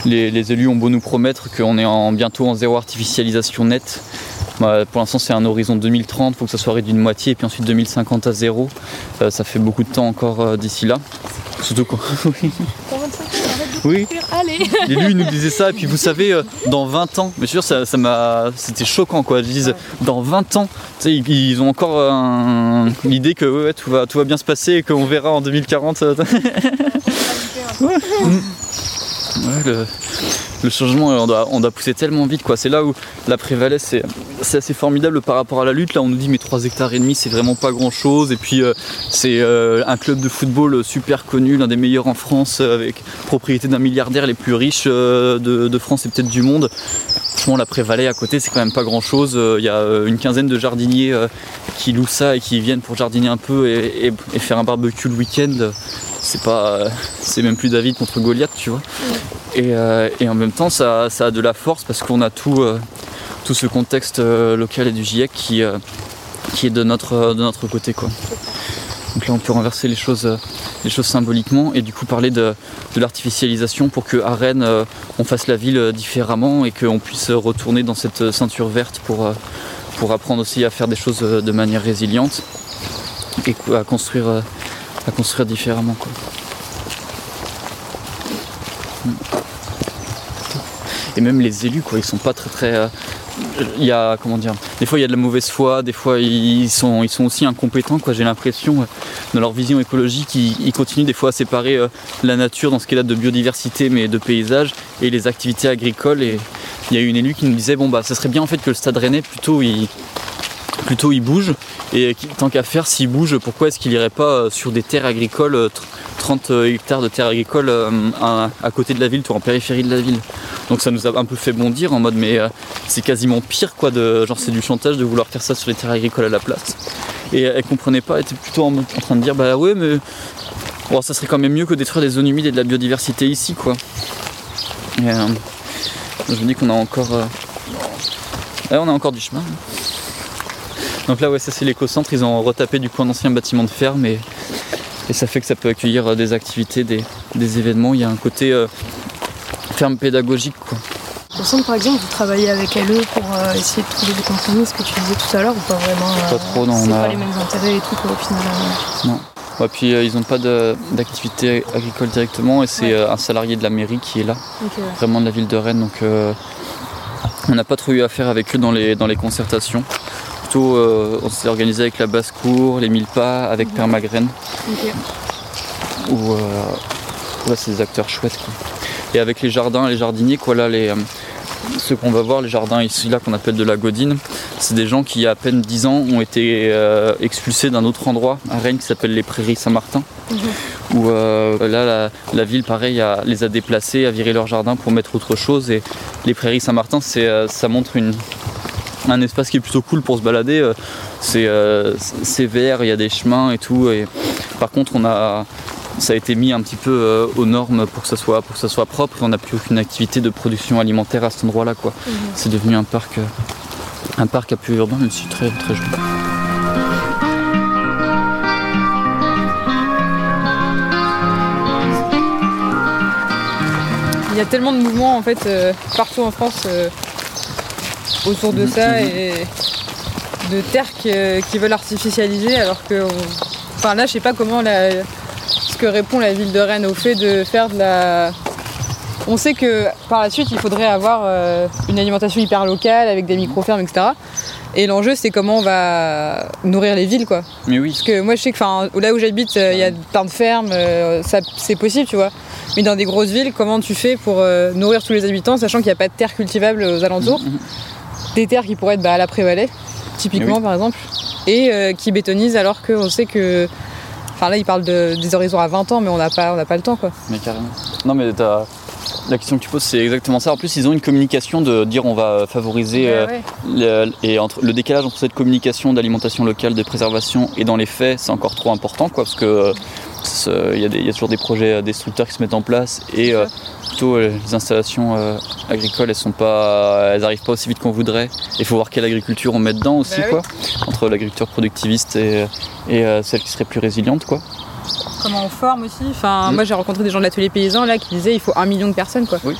B: Les, les élus ont beau nous promettre qu'on est en, bientôt en zéro artificialisation nette. Bah, pour l'instant, c'est un horizon 2030, il faut que ça soit réduit de moitié, et puis ensuite 2050 à zéro. Euh, ça fait beaucoup de temps encore euh, d'ici là. Surtout quand. oui.
G: Allez
B: Et lui, il nous disait ça, et puis vous savez, euh, dans 20 ans, mais sûr, ça, m'a. C'était choquant quoi. Ils disent, dans 20 ans, tu sais, ils, ils ont encore un- l'idée que ouais, tout, va, tout va bien se passer et qu'on verra en 2040. euh, ouais. Mm. Ouais, le, le changement, on doit, on doit pousser tellement vite quoi. C'est là où la prévalait, c'est assez formidable par rapport à la lutte. Là, on nous dit mais 3 hectares et demi, c'est vraiment pas grand chose. Et puis euh, c'est euh, un club de football super connu, l'un des meilleurs en France, euh, avec propriété d'un milliardaire les plus riches euh, de, France et peut-être du monde. Franchement, la Prévalais à côté, c'est quand même pas grand chose. Il y a euh, une quinzaine de jardiniers euh, qui louent ça et qui viennent pour jardiner un peu et faire un barbecue le week-end. C'est pas, euh, c'est même plus David contre Goliath, tu vois. Et, euh, et en même temps, ça, ça a de la force parce qu'on a tout, euh, tout ce contexte local et du GIEC qui, qui est de notre, de notre côté. Quoi. Donc là, on peut renverser les choses, les choses symboliquement et du coup parler de, de l'artificialisation pour que à Rennes, on fasse la ville différemment et qu'on puisse retourner dans cette ceinture verte pour, pour apprendre aussi à faire des choses de manière résiliente et à construire, à construire différemment. Quoi. et même les élus quoi ils sont pas très très euh, il y a comment dire des fois il y a de la mauvaise foi des fois ils sont ils sont aussi incompétents quoi j'ai l'impression euh, dans leur vision écologique ils, ils continuent des fois à séparer euh, la nature dans ce qu'elle a de biodiversité mais de paysage et les activités agricoles et il y a eu une élue qui nous disait bon bah ça serait bien en fait que le stade rennais plutôt il plutôt il bouge et tant qu'à faire s'il bouge pourquoi est-ce qu'il irait pas euh, sur des terres agricoles euh, tr- 30 hectares de terres agricoles euh, à, côté de la ville, tout en périphérie de la ville? Donc ça nous a un peu fait bondir en mode mais euh, c'est quasiment pire quoi de genre c'est du chantage de vouloir faire ça sur les terres agricoles à la place. Et elle comprenait pas, elle était plutôt en, train de dire bah ouais mais bon, ça serait quand même mieux que détruire des zones humides et de la biodiversité ici quoi. Euh, je me dis qu'on a encore euh, ouais, on a encore du chemin. Donc là ouais ça c'est l'éco-centre, ils ont retapé du coup un ancien bâtiment de ferme et, et ça fait que ça peut accueillir euh, des activités, des, des événements. Il y a un côté euh, ferme pédagogique quoi.
G: Au centre, par exemple, vous travaillez avec LE pour euh, essayer de trouver des compromis, ce que tu disais tout à l'heure, ou pas vraiment euh,
B: Pas trop, non,
G: C'est
B: a-
G: pas les mêmes intérêts et tout, quoi, au final.
B: Non. Ouais, puis euh, ils n'ont pas d'activité agricole directement et c'est
G: Ouais.
B: euh, un salarié de la mairie qui est là,
G: ouais.
B: vraiment de la ville de Rennes. Donc euh, on n'a pas trop eu affaire avec eux dans les, dans les concertations. Plutôt euh, on s'est organisé avec la basse-cour, les mille pas, avec où ouais, c'est des acteurs chouettes. quoi. Et avec les jardins, les jardiniers, quoi, là, les, euh, ce qu'on va voir, les jardins ici là qu'on appelle de la Godine, c'est des gens qui il y a à peine 10 ans ont été expulsés d'un autre endroit à Rennes qui s'appelle les Prairies Saint-Martin. Où euh, là la, la ville pareil a- les a déplacés, a viré leur jardin pour mettre autre chose et les Prairies Saint-Martin c'est, ça montre une, un espace qui est plutôt cool pour se balader. euh, C'est, euh, c'est vert, il y a des chemins et tout. Et par contre, on a, ça a été mis un petit peu euh, aux normes pour que ça soit, pour que ça soit propre. Et on n'a plus aucune activité de production alimentaire à cet endroit-là. Quoi. C'est devenu un parc, euh, un parc à peu urbain, mais c'est très très joli.
A: Il y a tellement de mouvements en fait partout en France autour de ça et de terres qui, qui veulent artificialiser alors que. on- Enfin là je sais pas comment la- ce que répond la ville de Rennes au fait de faire de la. On sait que par la suite il faudrait avoir euh, une alimentation hyper locale avec des micro-fermes, etc. Et l'enjeu c'est comment on va nourrir les villes quoi.
B: Mais oui,
A: Parce que moi je sais que enfin, là où j'habite, euh, il y a plein de fermes, euh, c'est possible, tu vois. Mais dans des grosses villes, comment tu fais pour nourrir tous les habitants, sachant qu'il n'y a pas de terre cultivable aux alentours? Des terres qui pourraient être bah, à la Prévalais, typiquement
B: Oui.
A: par exemple, et euh, qui bétonisent alors qu'on sait que. Enfin là, ils parlent de, des horizons à 20 ans, mais on n'a pas, on pas le temps quoi.
B: Mais carrément. Non, mais t'as- la question que tu poses, c'est exactement ça. En plus, ils ont une communication de dire on va favoriser
A: Ouais,
B: euh, le, et entre, le décalage entre cette communication d'alimentation locale, de préservation et dans les faits, c'est encore trop important, quoi, parce que euh, il y, a des- il y a toujours des projets destructeurs qui se mettent en place et euh, plutôt euh, les installations euh, agricoles, elles sont pas, elles arrivent pas aussi vite qu'on voudrait. Il faut voir quelle agriculture on met dedans aussi,
A: Bah oui.
B: quoi, entre l'agriculture productiviste et, et euh, celle qui serait plus résiliente, quoi.
A: Comment on forme aussi. Enfin,
B: Mm.
A: moi j'ai rencontré des gens de l'atelier paysan là qui disaient il faut un million de personnes quoi.
B: Oui,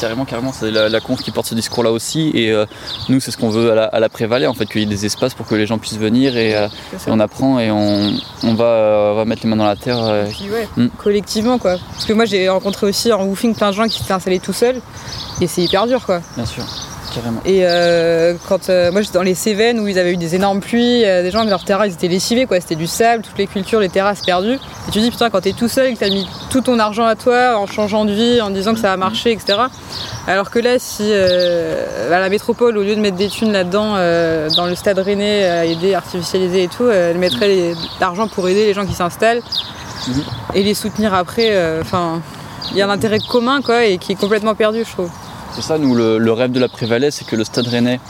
B: carrément, carrément. C'est la, la conf qui porte ce discours-là aussi. Et euh, nous, c'est ce qu'on veut à la, à la Prévalais, en fait, qu'il y ait des espaces pour que les gens puissent venir et, euh, et on apprend et on, on va, euh, va mettre les mains dans la terre.
A: Puis ouais,
B: Mm.
A: collectivement quoi. Parce que moi j'ai rencontré aussi en woofing plein de gens qui s'étaient installés tout seuls et c'est hyper dur quoi.
B: bien sûr, carrément.
A: Et euh, quand euh, moi j'étais dans les Cévennes où ils avaient eu des énormes pluies, euh, des gens leurs terrasses ils étaient lessivés quoi, c'était du sable, toutes les cultures, les terrasses perdues. Et tu te dis putain quand t'es tout seul, que t'as mis tout ton argent à toi en changeant de vie, en disant que ça va marcher, etc. Alors que là si à la métropole au lieu de mettre des thunes là-dedans dans le stade rennais à aider, artificialiser et tout, elle mettrait l'argent pour aider les gens qui s'installent
B: Mhm.
A: et les soutenir après. Enfin, il y a un intérêt commun quoi et qui est complètement perdu je trouve.
B: C'est ça, nous, le, le rêve de la Prévalais, c'est que le stade rennais,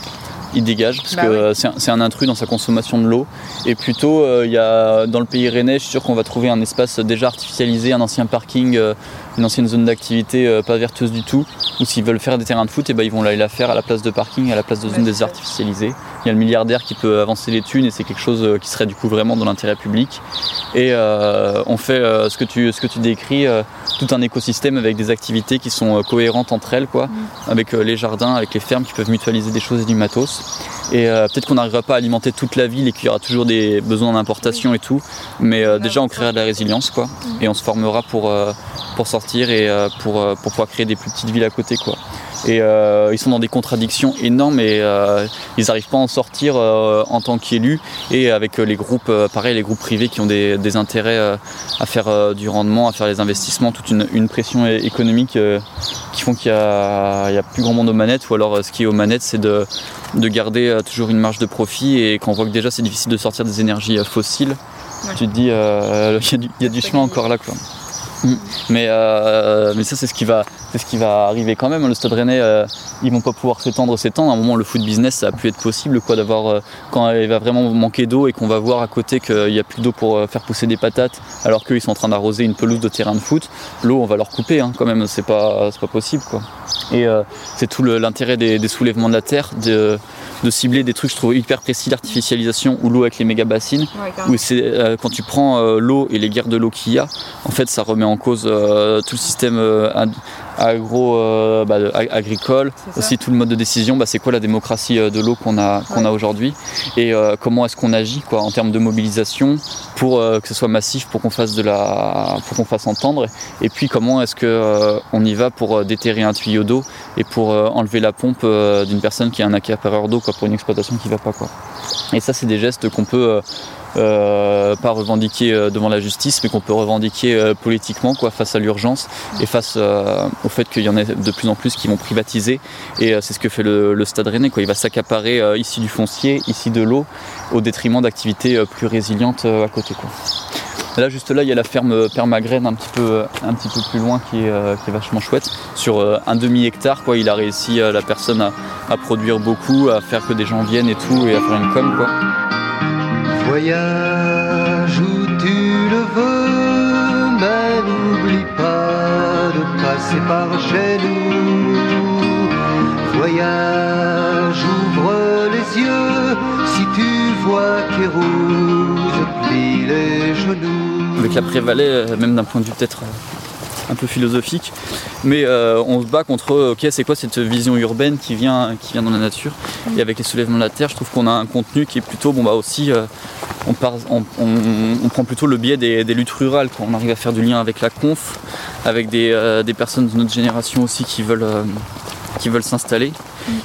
B: il dégage, parce
A: Bah
B: que
A: oui.
B: euh, c'est un, intrus dans sa consommation de l'eau. Et plutôt, euh, il y a, dans le pays rennais, je suis sûr qu'on va trouver un espace déjà artificialisé, un ancien parking, euh, une ancienne zone d'activité euh, pas vertueuse du tout, ou s'ils veulent faire des terrains de foot, et ben, ils vont aller la faire à la place de parking, à la place de zone
A: Ouais,
B: déjà
A: c'est ça.
B: artificialisée. Il y a le milliardaire qui peut avancer les thunes, et c'est quelque chose euh, qui serait du coup vraiment dans l'intérêt public. Et euh, on fait euh, ce, que tu, ce que tu décris, tout un écosystème avec des activités qui sont cohérentes entre elles, quoi avec euh, les jardins, avec les fermes qui peuvent mutualiser des choses et du matos. Et euh, peut-être qu'on n'arrivera pas à alimenter toute la ville et qu'il y aura toujours des besoins d'importation et tout, mais euh, déjà on créera de la résilience quoi, et on se formera pour, euh, sortir et pour, pour pouvoir créer des plus petites villes à côté quoi. Et euh, ils sont dans des contradictions énormes et euh, ils n'arrivent pas à en sortir euh, en tant qu'élus et avec les groupes, pareil, les groupes privés qui ont des, des intérêts à faire du rendement, à faire les investissements, toute une, une pression économique qui font qu'il y a, plus grand monde aux manettes ou alors ce qui est aux manettes c'est de, de garder toujours une marge de profit et quand on voit que déjà c'est difficile de sortir des énergies fossiles,
A: Ouais.
B: tu te dis il y a du, il y a du chemin encore là quoi. Mm. Mais, euh, mais ça c'est ce qui va ce qui va arriver quand même. Le Stade Rennais, euh, ils vont pas pouvoir s'étendre, s'étendre. À un moment, le foot business, ça a pu être possible, quoi, d'avoir euh, quand il va vraiment manquer d'eau et qu'on va voir à côté qu'il n'y a plus d'eau pour euh, faire pousser des patates, alors qu'ils sont en train d'arroser une pelouse de terrain de foot. L'eau, on va leur couper, hein, quand même. C'est pas pas possible, quoi. Et euh, c'est tout l'intérêt des, des soulèvements de la terre, de, de cibler des trucs, je trouve hyper précis, l'artificialisation ou l'eau avec les méga bassines où c'est euh, quand tu prends euh, l'eau et les guerres de l'eau qu'il y a, en fait, ça remet en cause euh, tout le système agro euh, bah, agricole, aussi tout le mode de décision. Bah, c'est quoi la démocratie euh, de l'eau qu'on a qu'on a aujourd'hui et euh, comment est-ce qu'on agit quoi en termes de mobilisation pour euh, que ce soit massif, pour qu'on fasse de la, pour qu'on fasse entendre. Et puis comment est-ce que euh, on y va pour déterrer un tuyau d'eau et pour enlever la pompe d'une personne qui a un accapareur d'eau quoi pour une exploitation qui va pas quoi. Et ça, c'est des gestes qu'on peut, euh, pas revendiquer euh, devant la justice, mais qu'on peut revendiquer euh, politiquement quoi, face à l'urgence et face au fait qu'il y en a de plus en plus qui vont privatiser. Et c'est ce que fait le, Stade Rennais. Quoi. Il va s'accaparer ici du foncier, ici de l'eau, au détriment d'activités plus résilientes à côté. Quoi. Là, juste là, il y a la ferme Permagraine un petit peu, un petit peu plus loin qui est, vachement chouette. Sur un demi-hectare, quoi, il a réussi, la personne, à, à produire beaucoup, à faire que des gens viennent et tout, et à faire une com. Quoi.
H: Voyage où tu le veux, mais n'oublie pas de passer par chez nous. Voyage, ouvre les yeux, si tu vois rouge, plie les genoux.
B: avec la Prévalais, euh, même d'un point de vue peut-être euh, un peu philosophique. Mais euh, on se bat contre, ok, c'est quoi cette vision urbaine qui vient, qui vient dans la nature? Et avec les soulèvements de la terre, je trouve qu'on a un contenu qui est plutôt, bon bah aussi, on, part- on- on- on prend plutôt le biais des, des luttes rurales. Quoi. On arrive à faire du lien avec la conf, avec des, euh, des personnes de notre génération aussi qui veulent, euh, qui veulent s'installer.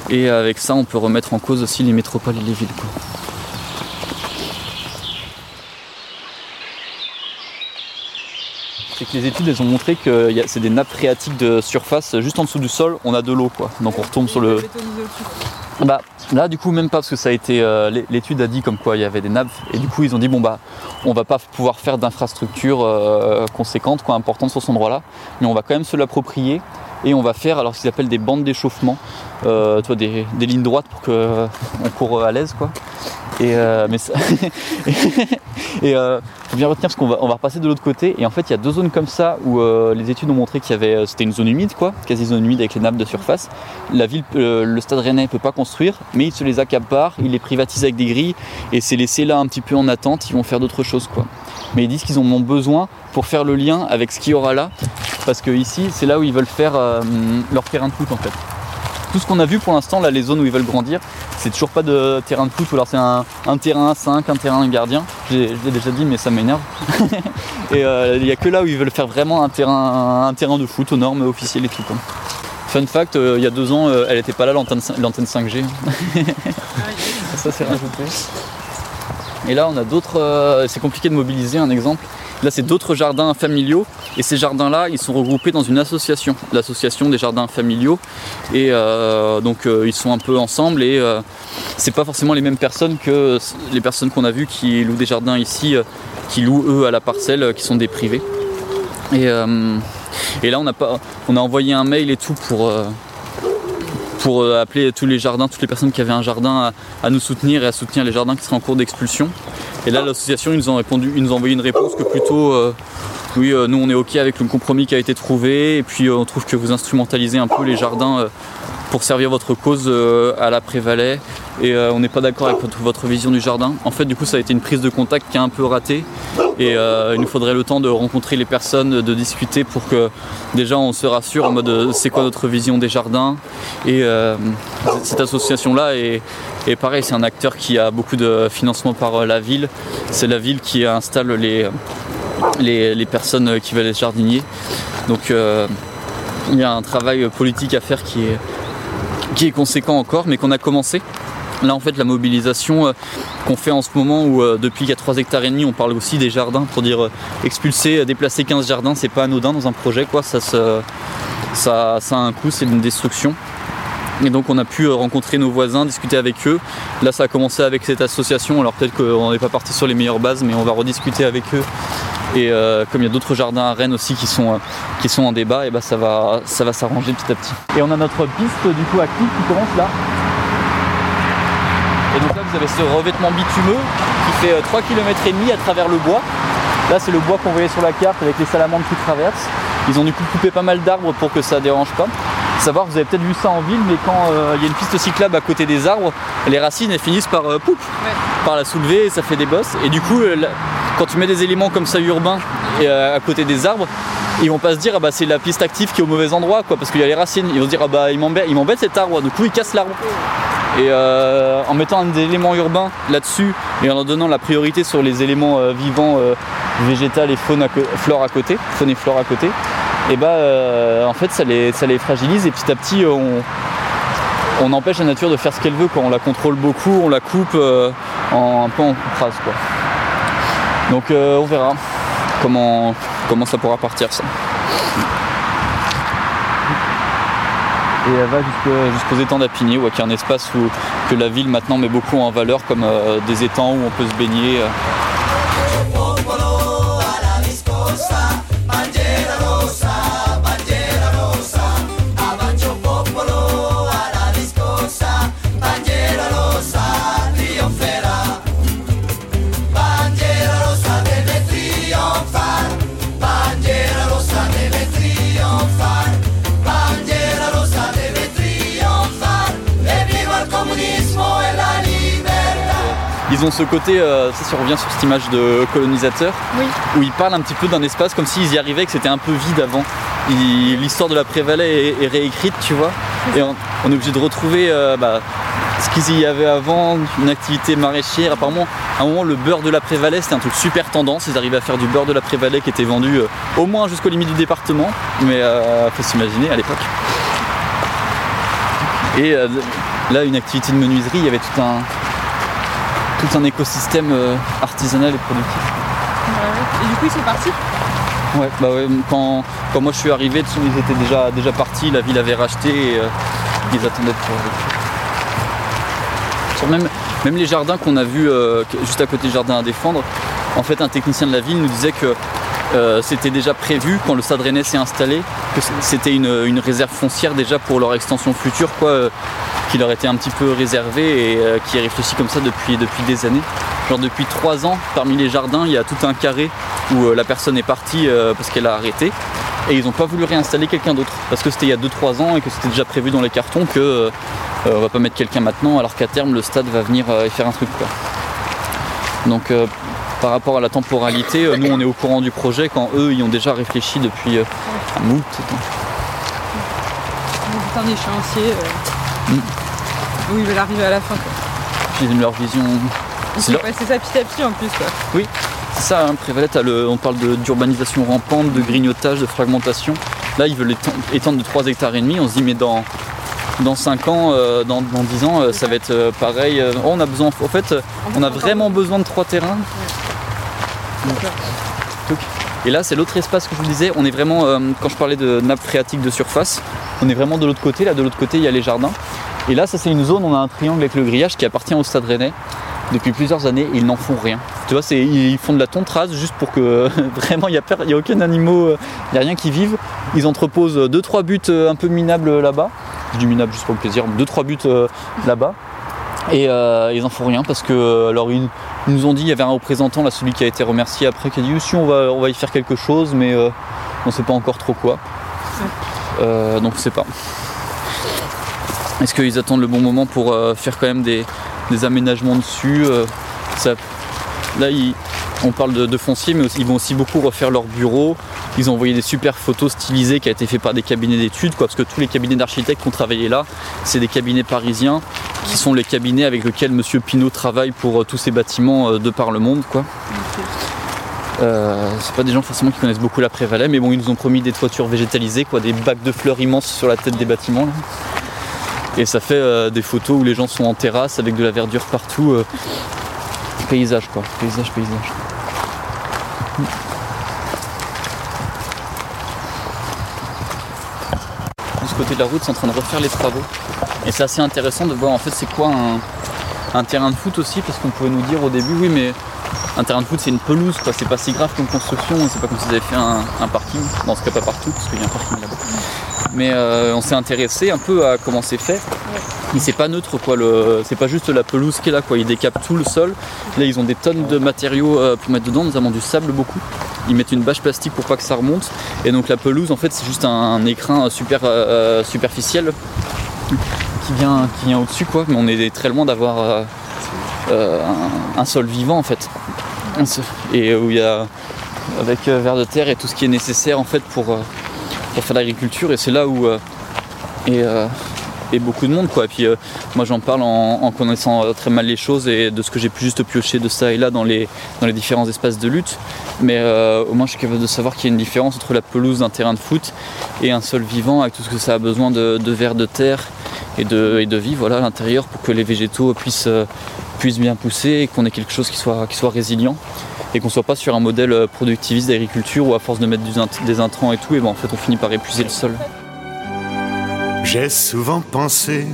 B: Et avec ça, on peut remettre en cause aussi les métropoles et les villes. Quoi. c'est que les études elles ont montré que c'est des nappes phréatiques de surface juste en dessous du sol, on a de l'eau quoi. Donc on retombe sur le. Bah là du coup même pas parce que ça a été euh, l'é- l'étude a dit comme quoi il y avait des nappes. Et du coup ils ont dit bon bah on va pas pouvoir faire d'infrastructures euh, conséquentes quoi importantes sur cet endroit là mais on va quand même se l'approprier et on va faire alors ce qu'ils appellent des bandes d'échauffement euh, des, lignes droites pour que euh, on court à l'aise quoi et euh, mais euh, faut bien retenir parce qu'on va, on va repasser de l'autre côté. Et en fait il y a deux zones comme ça où euh, les études ont montré qu'il y avait euh, c'était une zone humide quoi. Quasi zone humide avec les nappes de surface. La ville le stade rennais peut pas construire mais il se les accapare il les privatise avec des grilles et c'est laissé là un petit peu en attente. Ils vont faire d'autres choses quoi. Mais ils disent qu'ils ont besoin pour faire le lien avec ce qu'il y aura là. Parce que ici c'est là où ils veulent faire leur terrain de foot en fait tout ce qu'on a vu pour l'instant, là, les zones où ils veulent grandir, c'est toujours pas de terrain de foot, ou alors c'est un, terrain à 5, un terrain à gardien. Je l'ai déjà dit, mais ça m'énerve. et euh, il y a que là où ils veulent faire vraiment un terrain, un terrain de foot aux normes officielles et tout. Fun fact, euh, il y a deux ans, euh, elle était pas là, l'antenne 5G. ça, c'est rajouté. Et là, on a d'autres. euh, c'est compliqué de mobiliser un exemple. Là, c'est d'autres jardins familiaux. Et ces jardins-là, ils sont regroupés dans une association, l'association des jardins familiaux. Et euh, donc, euh, ils sont un peu ensemble. Et c'est pas forcément les mêmes personnes que les personnes qu'on a vues qui louent des jardins ici, qui louent eux à la parcelle, qui sont des privés. Et, et là, on a, pas, on a envoyé un mail et tout pour. Pour euh, appeler tous les jardins, toutes les personnes qui avaient un jardin à, à nous soutenir et à soutenir les jardins qui seraient en cours d'expulsion. Et là, l'association, ils nous ont répondu, ils nous ont envoyé une réponse que plutôt, euh, oui, euh, nous on est ok avec le compromis qui a été trouvé, et puis euh, on trouve que vous instrumentalisez un peu les jardins euh, pour servir votre cause à la Prévalais, et on n'est pas d'accord avec votre, vision du jardin. En fait, du coup, ça a été une prise de contact qui a un peu raté, et il nous faudrait le temps de rencontrer les personnes, de discuter pour que déjà on se rassure en mode c'est quoi notre vision des jardins, et cette association-là est, est pareil, c'est un acteur qui a beaucoup de financement par la ville. C'est la ville qui installe les, les, personnes qui veulent être jardiniers. Donc euh, il y a un travail politique à faire qui est, conséquent encore, mais qu'on a commencé. Là en fait la mobilisation euh, qu'on fait en ce moment où euh, depuis qu'il y a 3 hectares et demi on parle aussi des jardins pour dire expulser, déplacer 15 jardins c'est pas anodin dans un projet quoi, ça, ça, ça a un coût, c'est une destruction. Et donc on a pu euh, rencontrer nos voisins, discuter avec eux. Là ça a commencé avec cette association, alors peut-être qu'on n'est pas parti sur les meilleures bases, mais on va rediscuter avec eux. Et euh, comme il y a d'autres jardins à Rennes aussi qui sont, euh, qui sont en débat, et ben ça va, ça va s'arranger petit à petit. Et on a notre piste du coup active qui commence là. Et donc là vous avez ce revêtement bitumeux qui fait euh, 3 km et demi à travers le bois. Là c'est le bois qu'on voyait sur la carte avec les salamandres qui traversent. Ils ont du coup coupé pas mal d'arbres pour que ça dérange pas. Savoir, vous avez peut-être vu ça en ville, mais quand euh, il y a une piste cyclable à côté des arbres, les racines elles finissent par euh, poup, par la soulever et ça fait des bosses. Et du coup, euh, là, quand tu mets des éléments comme ça urbains et, à côté des arbres, ils vont pas se dire ah bah c'est la piste active qui est au mauvais endroit quoi parce qu'il y a les racines. Ils vont se dire ah bah il m'embête, il m'embête cet arbre. Du coup ils cassent l'arbre. Et euh, en mettant un élément urbain là-dessus et en leur donnant la priorité sur les éléments euh, vivants, euh, végétal et faune à flore à côté, faune et flore à côté, et bah euh, en fait ça les, fragilise et petit à petit euh, on, empêche la nature de faire ce qu'elle veut. Quoi. On la contrôle beaucoup, on la coupe euh, en, un peu en coupe rase, quoi. Donc on verra comment, ça pourra partir ça. Et elle va jusqu'aux étangs d'Apigné, qui est un espace que la ville maintenant met beaucoup en valeur comme des étangs où on peut se baigner. Ils ont ce côté, euh, tu sais, si on revient sur cette image de colonisateur,
A: Oui.
B: où ils parlent un petit peu d'un espace comme s'ils y arrivaient, que c'était un peu vide avant. L'histoire de la Prévalais est, est réécrite, tu vois, et on, on est obligé de retrouver euh, bah, ce qu'il y avait avant, une activité maraîchère. Apparemment, à un moment, le beurre de la Prévalais, c'était un truc super tendance. Ils arrivaient à faire du beurre de la Prévalais qui était vendu euh, au moins jusqu'aux limites du département, mais euh, faut s'imaginer à l'époque. Et euh, là, une activité de menuiserie, il y avait tout un, tout un écosystème euh, artisanal et productif.
A: Et du coup, ils sont partis?
B: Ouais, bah ouais, quand, quand moi je suis arrivé, de ils étaient déjà, déjà partis, la ville avait racheté et euh, ils attendaient pour. Sur même, même les jardins qu'on a vus euh, juste à côté du jardin à défendre, en fait un technicien de la ville nous disait que euh, c'était déjà prévu quand le stade rennais s'est installé, que c'était une, réserve foncière déjà pour leur extension future, quoi, euh, qui leur était un petit peu réservée et euh, qui est réfléchi comme ça depuis, depuis des années. Genre depuis trois ans, parmi les jardins, il y a tout un carré où la personne est partie parce qu'elle a arrêté. Et ils n'ont pas voulu réinstaller quelqu'un d'autre parce que c'était il y a 2-3 ans et que c'était déjà prévu dans les cartons que on va pas mettre quelqu'un maintenant alors qu'à terme le stade va venir faire un truc quoi. Donc par rapport à la temporalité, euh, nous on est au courant du projet quand eux ils ont déjà réfléchi depuis un moult. temps.
A: C'est un échéancier euh,
B: Mm.
A: où ils veulent arriver à la fin. Quoi.
B: Puis ils ont leur vision. C'est leur-
A: ça petit à petit en plus. Quoi.
B: Oui, c'est ça, hein, Prévalet, t'as le- on parle d'urbanisation rampante, de grignotage, de fragmentation. Là, ils veulent étend- étendre de 3 hectares et demi. On se dit, mais dans, dans 5 ans, euh, dans, dans 10 ans, euh, ça va être euh, pareil. On a besoin, en fait, on a vraiment besoin de 3 terrains. Et là, c'est l'autre espace que je vous disais. On est vraiment, euh, quand je parlais de nappe phréatique de surface, on est vraiment de l'autre côté. Là, de l'autre côté, il y a les jardins. Et là, ça, c'est une zone, on a un triangle avec le grillage qui appartient au stade rennais depuis plusieurs années ils n'en font rien. Tu vois, ils font de la tonte rase juste pour que vraiment il n'y a, aucun animal, euh, il n'y a rien qui vive. Ils entreposent 2-3 buts euh, un peu minables là-bas. Je dis minables juste pour le plaisir, 2-3 buts là-bas. Et ils en font rien parce que alors ils, ils nous ont dit, il y avait un représentant, là celui qui a été remercié après, qui a dit oui, si on va, on va y faire quelque chose, mais euh, on ne sait pas encore trop quoi. Euh, donc on sait pas. Est-ce qu'ils attendent le bon moment pour euh, faire quand même des, des aménagements dessus ça- Là, ils- on parle de, foncier, mais ils vont aussi beaucoup refaire leur bureau. Ils ont envoyé des super photos stylisées qui a été fait par des cabinets d'études, parce que tous les cabinets d'architectes qui ont travaillé là, c'est des cabinets parisiens qui sont les cabinets avec lesquels Monsieur Pinault travaille pour euh, tous ces bâtiments euh, de par le monde, quoi. Euh, c'est pas des gens forcément qui connaissent beaucoup la Prévalais, mais bon, ils nous ont promis des toitures végétalisées, des bacs de fleurs immenses sur la tête des bâtiments. Et ça fait euh, des photos où les gens sont en terrasse avec de la verdure partout. paysage quoi, paysage, paysage. De ce côté de la route, c'est en train de refaire les travaux. Et c'est assez intéressant de voir en fait c'est quoi un, terrain de foot aussi, parce qu'on pouvait nous dire au début, oui mais un terrain de foot c'est une pelouse, c'est pas si grave comme construction, c'est pas comme s'ils avaient fait un, un parking, dans ce cas pas partout, parce qu'il y a un parking là-bas. Mais euh, on s'est intéressé un peu à comment c'est fait. C'est pas neutre quoi, le... c'est pas juste la pelouse qui est là quoi, ils décapent tout le sol. Là ils ont des tonnes de matériaux euh, pour mettre dedans, notamment du sable beaucoup. Ils mettent une bâche plastique pour pas que ça remonte. Et donc la pelouse en fait c'est juste un, écrin super euh, superficiel qui vient, qui vient au-dessus quoi, mais on est très loin d'avoir euh, euh, un, sol vivant en fait. Et où il y a avec euh, vers de terre et tout ce qui est nécessaire en fait pour, euh, faire l'agriculture et c'est là où euh, euh, et beaucoup de monde quoi. Et puis euh, moi j'en parle en, connaissant euh, très mal les choses et de ce que j'ai pu juste piocher de ça et là dans les, dans les différents espaces de lutte. Mais euh, au moins je suis capable de savoir qu'il y a une différence entre la pelouse d'un terrain de foot et un sol vivant avec tout ce que ça a besoin de, vers de terre et de, et de vie voilà, à l'intérieur pour que les végétaux puissent, puissent bien pousser et qu'on ait quelque chose qui soit, qui soit résilient. et qu'on soit pas sur un modèle productiviste d'agriculture où à force de mettre des intrants et tout, et ben en fait on finit par épuiser le sol.
I: J'ai souvent pensé,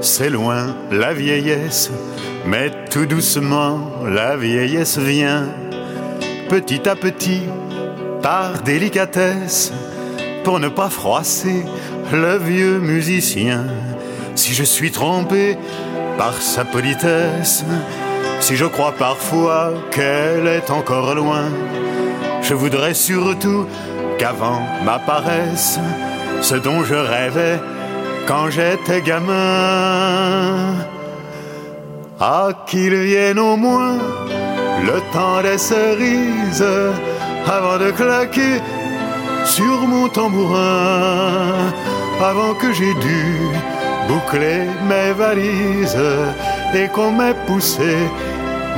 I: c'est loin la vieillesse, mais tout doucement la vieillesse vient, petit à petit, par délicatesse, pour ne pas froisser le vieux musicien. Si je suis trompé par sa politesse, si je crois parfois qu'elle est encore loin, je voudrais surtout qu'avant m'apparaisse ce dont je rêvais quand j'étais gamin. Ah, qu'il vienne au moins le temps des cerises avant de claquer sur mon tambourin, avant que j'ai dû boucler mes valises et qu'on m'ait poussé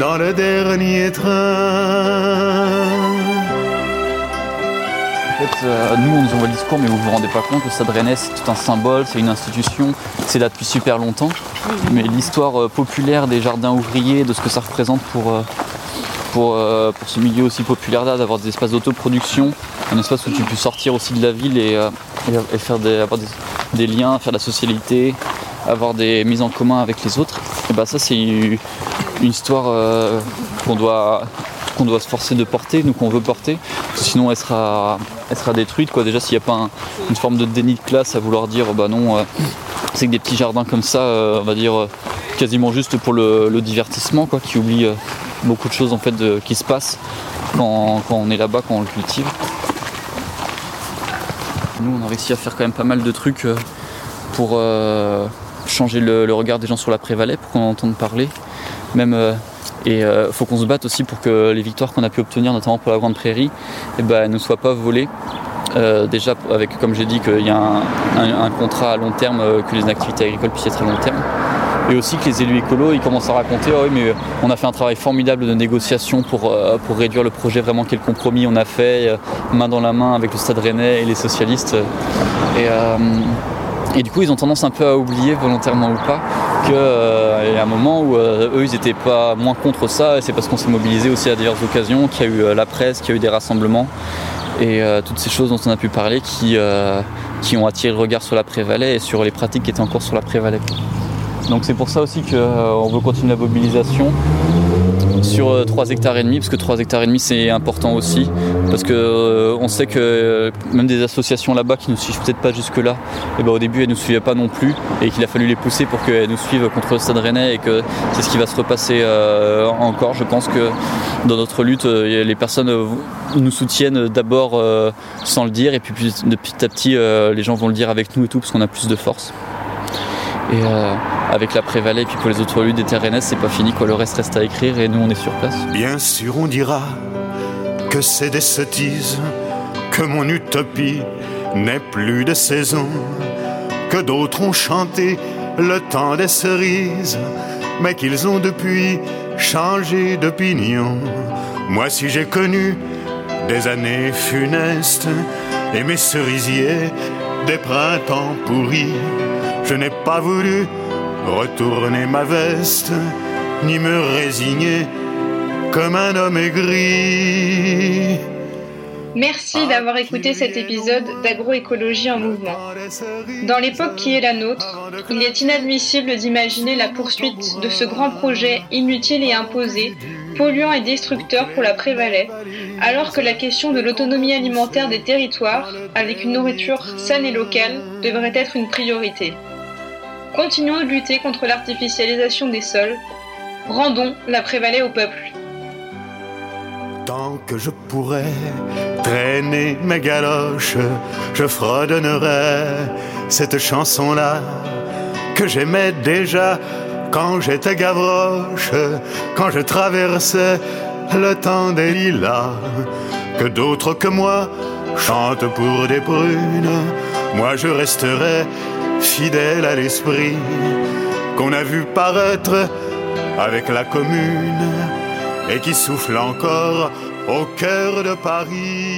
I: dans le dernier train.
B: En fait, euh, nous, on nous envoie le discours, mais vous vous rendez pas compte, le Stade Rennais, c'est tout un symbole, c'est une institution, c'est là depuis super longtemps. Mais l'histoire euh, populaire des jardins ouvriers, de ce que ça représente pour, euh, pour, pour ce milieu aussi populaire là, d'avoir des espaces d'autoproduction, un espace où tu peux sortir aussi de la ville et, et- faire avoir des, des liens, faire de la socialité, avoir des mises en commun avec les autres. Et bah ça, c'est une histoire qu'on doit qu'on doit se forcer de porter, nous qu'on veut porter, sinon elle sera, elle sera détruite. Quoi. Déjà s'il n'y a pas un- une forme de déni de classe à vouloir dire bah non, euh, c'est que des petits jardins comme ça, euh, on va dire euh, quasiment juste pour le, divertissement, quoi, qui oublie beaucoup de choses en fait qui se passent quand, quand on est là-bas, quand on le cultive. Nous on a réussi à faire quand même pas mal de trucs pour changer le, le regard des gens sur la Prévalais, pour qu'on en entende parler. Même et il faut qu'on se batte aussi pour que les victoires qu'on a pu obtenir, notamment pour la Grande Prairie, eh ben, ne soient pas volées. Euh, déjà avec, comme j'ai dit, qu'il y a un, contrat à long terme, euh, que les activités agricoles puissent être à long terme. Et aussi que les élus écolos, ils commencent à raconter, Ah oui, mais on a fait un travail formidable de négociation pour, euh, réduire le projet, vraiment quel compromis on a fait, euh, main dans la main avec le Stade Rennais et les socialistes. Euh, et du coup, ils ont tendance un peu à oublier, volontairement ou pas, qu'il y a un moment où euh, eux, ils n'étaient pas moins contre ça, et c'est parce qu'on s'est mobilisé aussi à diverses occasions, qu'il y a eu euh, la presse, qu'il y a eu des rassemblements, et euh, toutes ces choses dont on a pu parler qui, euh, qui ont attiré le regard sur la Prévalais et sur les pratiques qui étaient encore sur la Prévalais. Donc c'est pour ça aussi qu'on veut continuer la mobilisation sur euh, 3 hectares et demi, parce que 3 hectares et demi c'est important aussi, parce que euh, on sait que euh, même des associations là-bas qui nous suivent peut-être pas jusque là, et ben au début elles nous suivaient pas non plus, et qu'il a fallu les pousser pour qu'elles nous suivent contre le Stade Rennais, et que c'est ce qui va se repasser euh, encore. Je pense que dans notre lutte, euh, les personnes euh, nous soutiennent d'abord euh, sans le dire, et puis de petit à petit euh, les gens vont le dire avec nous et tout, parce qu'on a plus de force. Et euh, avec la Prévalais et puis pour les autres luttes des terres c'est pas fini quoi, le reste reste à écrire et nous on est sur place.
I: Bien sûr, on dira que c'est des sottises, que mon utopie n'est plus de saison, que d'autres ont chanté le temps des cerises, mais qu'ils ont depuis changé d'opinion. Moi, si j'ai connu des années funestes et mes cerisiers des printemps pourris, je n'ai pas voulu retourner ma veste, ni me résigner comme un homme aigri.
D: Merci d'avoir écouté cet épisode d'Agroécologie en mouvement. Dans l'époque qui est la nôtre, il est inadmissible d'imaginer la poursuite de ce grand projet inutile et imposé, polluant et destructeur pour la Prévalais, alors que la question de l'autonomie alimentaire des territoires, avec une nourriture saine et locale, devrait être une priorité. Continuons de lutter contre l'artificialisation des sols. Rendons la Prévalais au peuple.
I: Tant que je pourrais traîner mes galoches, je fredonnerai cette chanson-là que j'aimais déjà quand j'étais Gavroche, quand je traversais le temps des lilas. Que d'autres que moi chantent pour des prunes, moi je resterai fidèle à l'esprit qu'on a vu paraître avec la commune et qui souffle encore au cœur de Paris.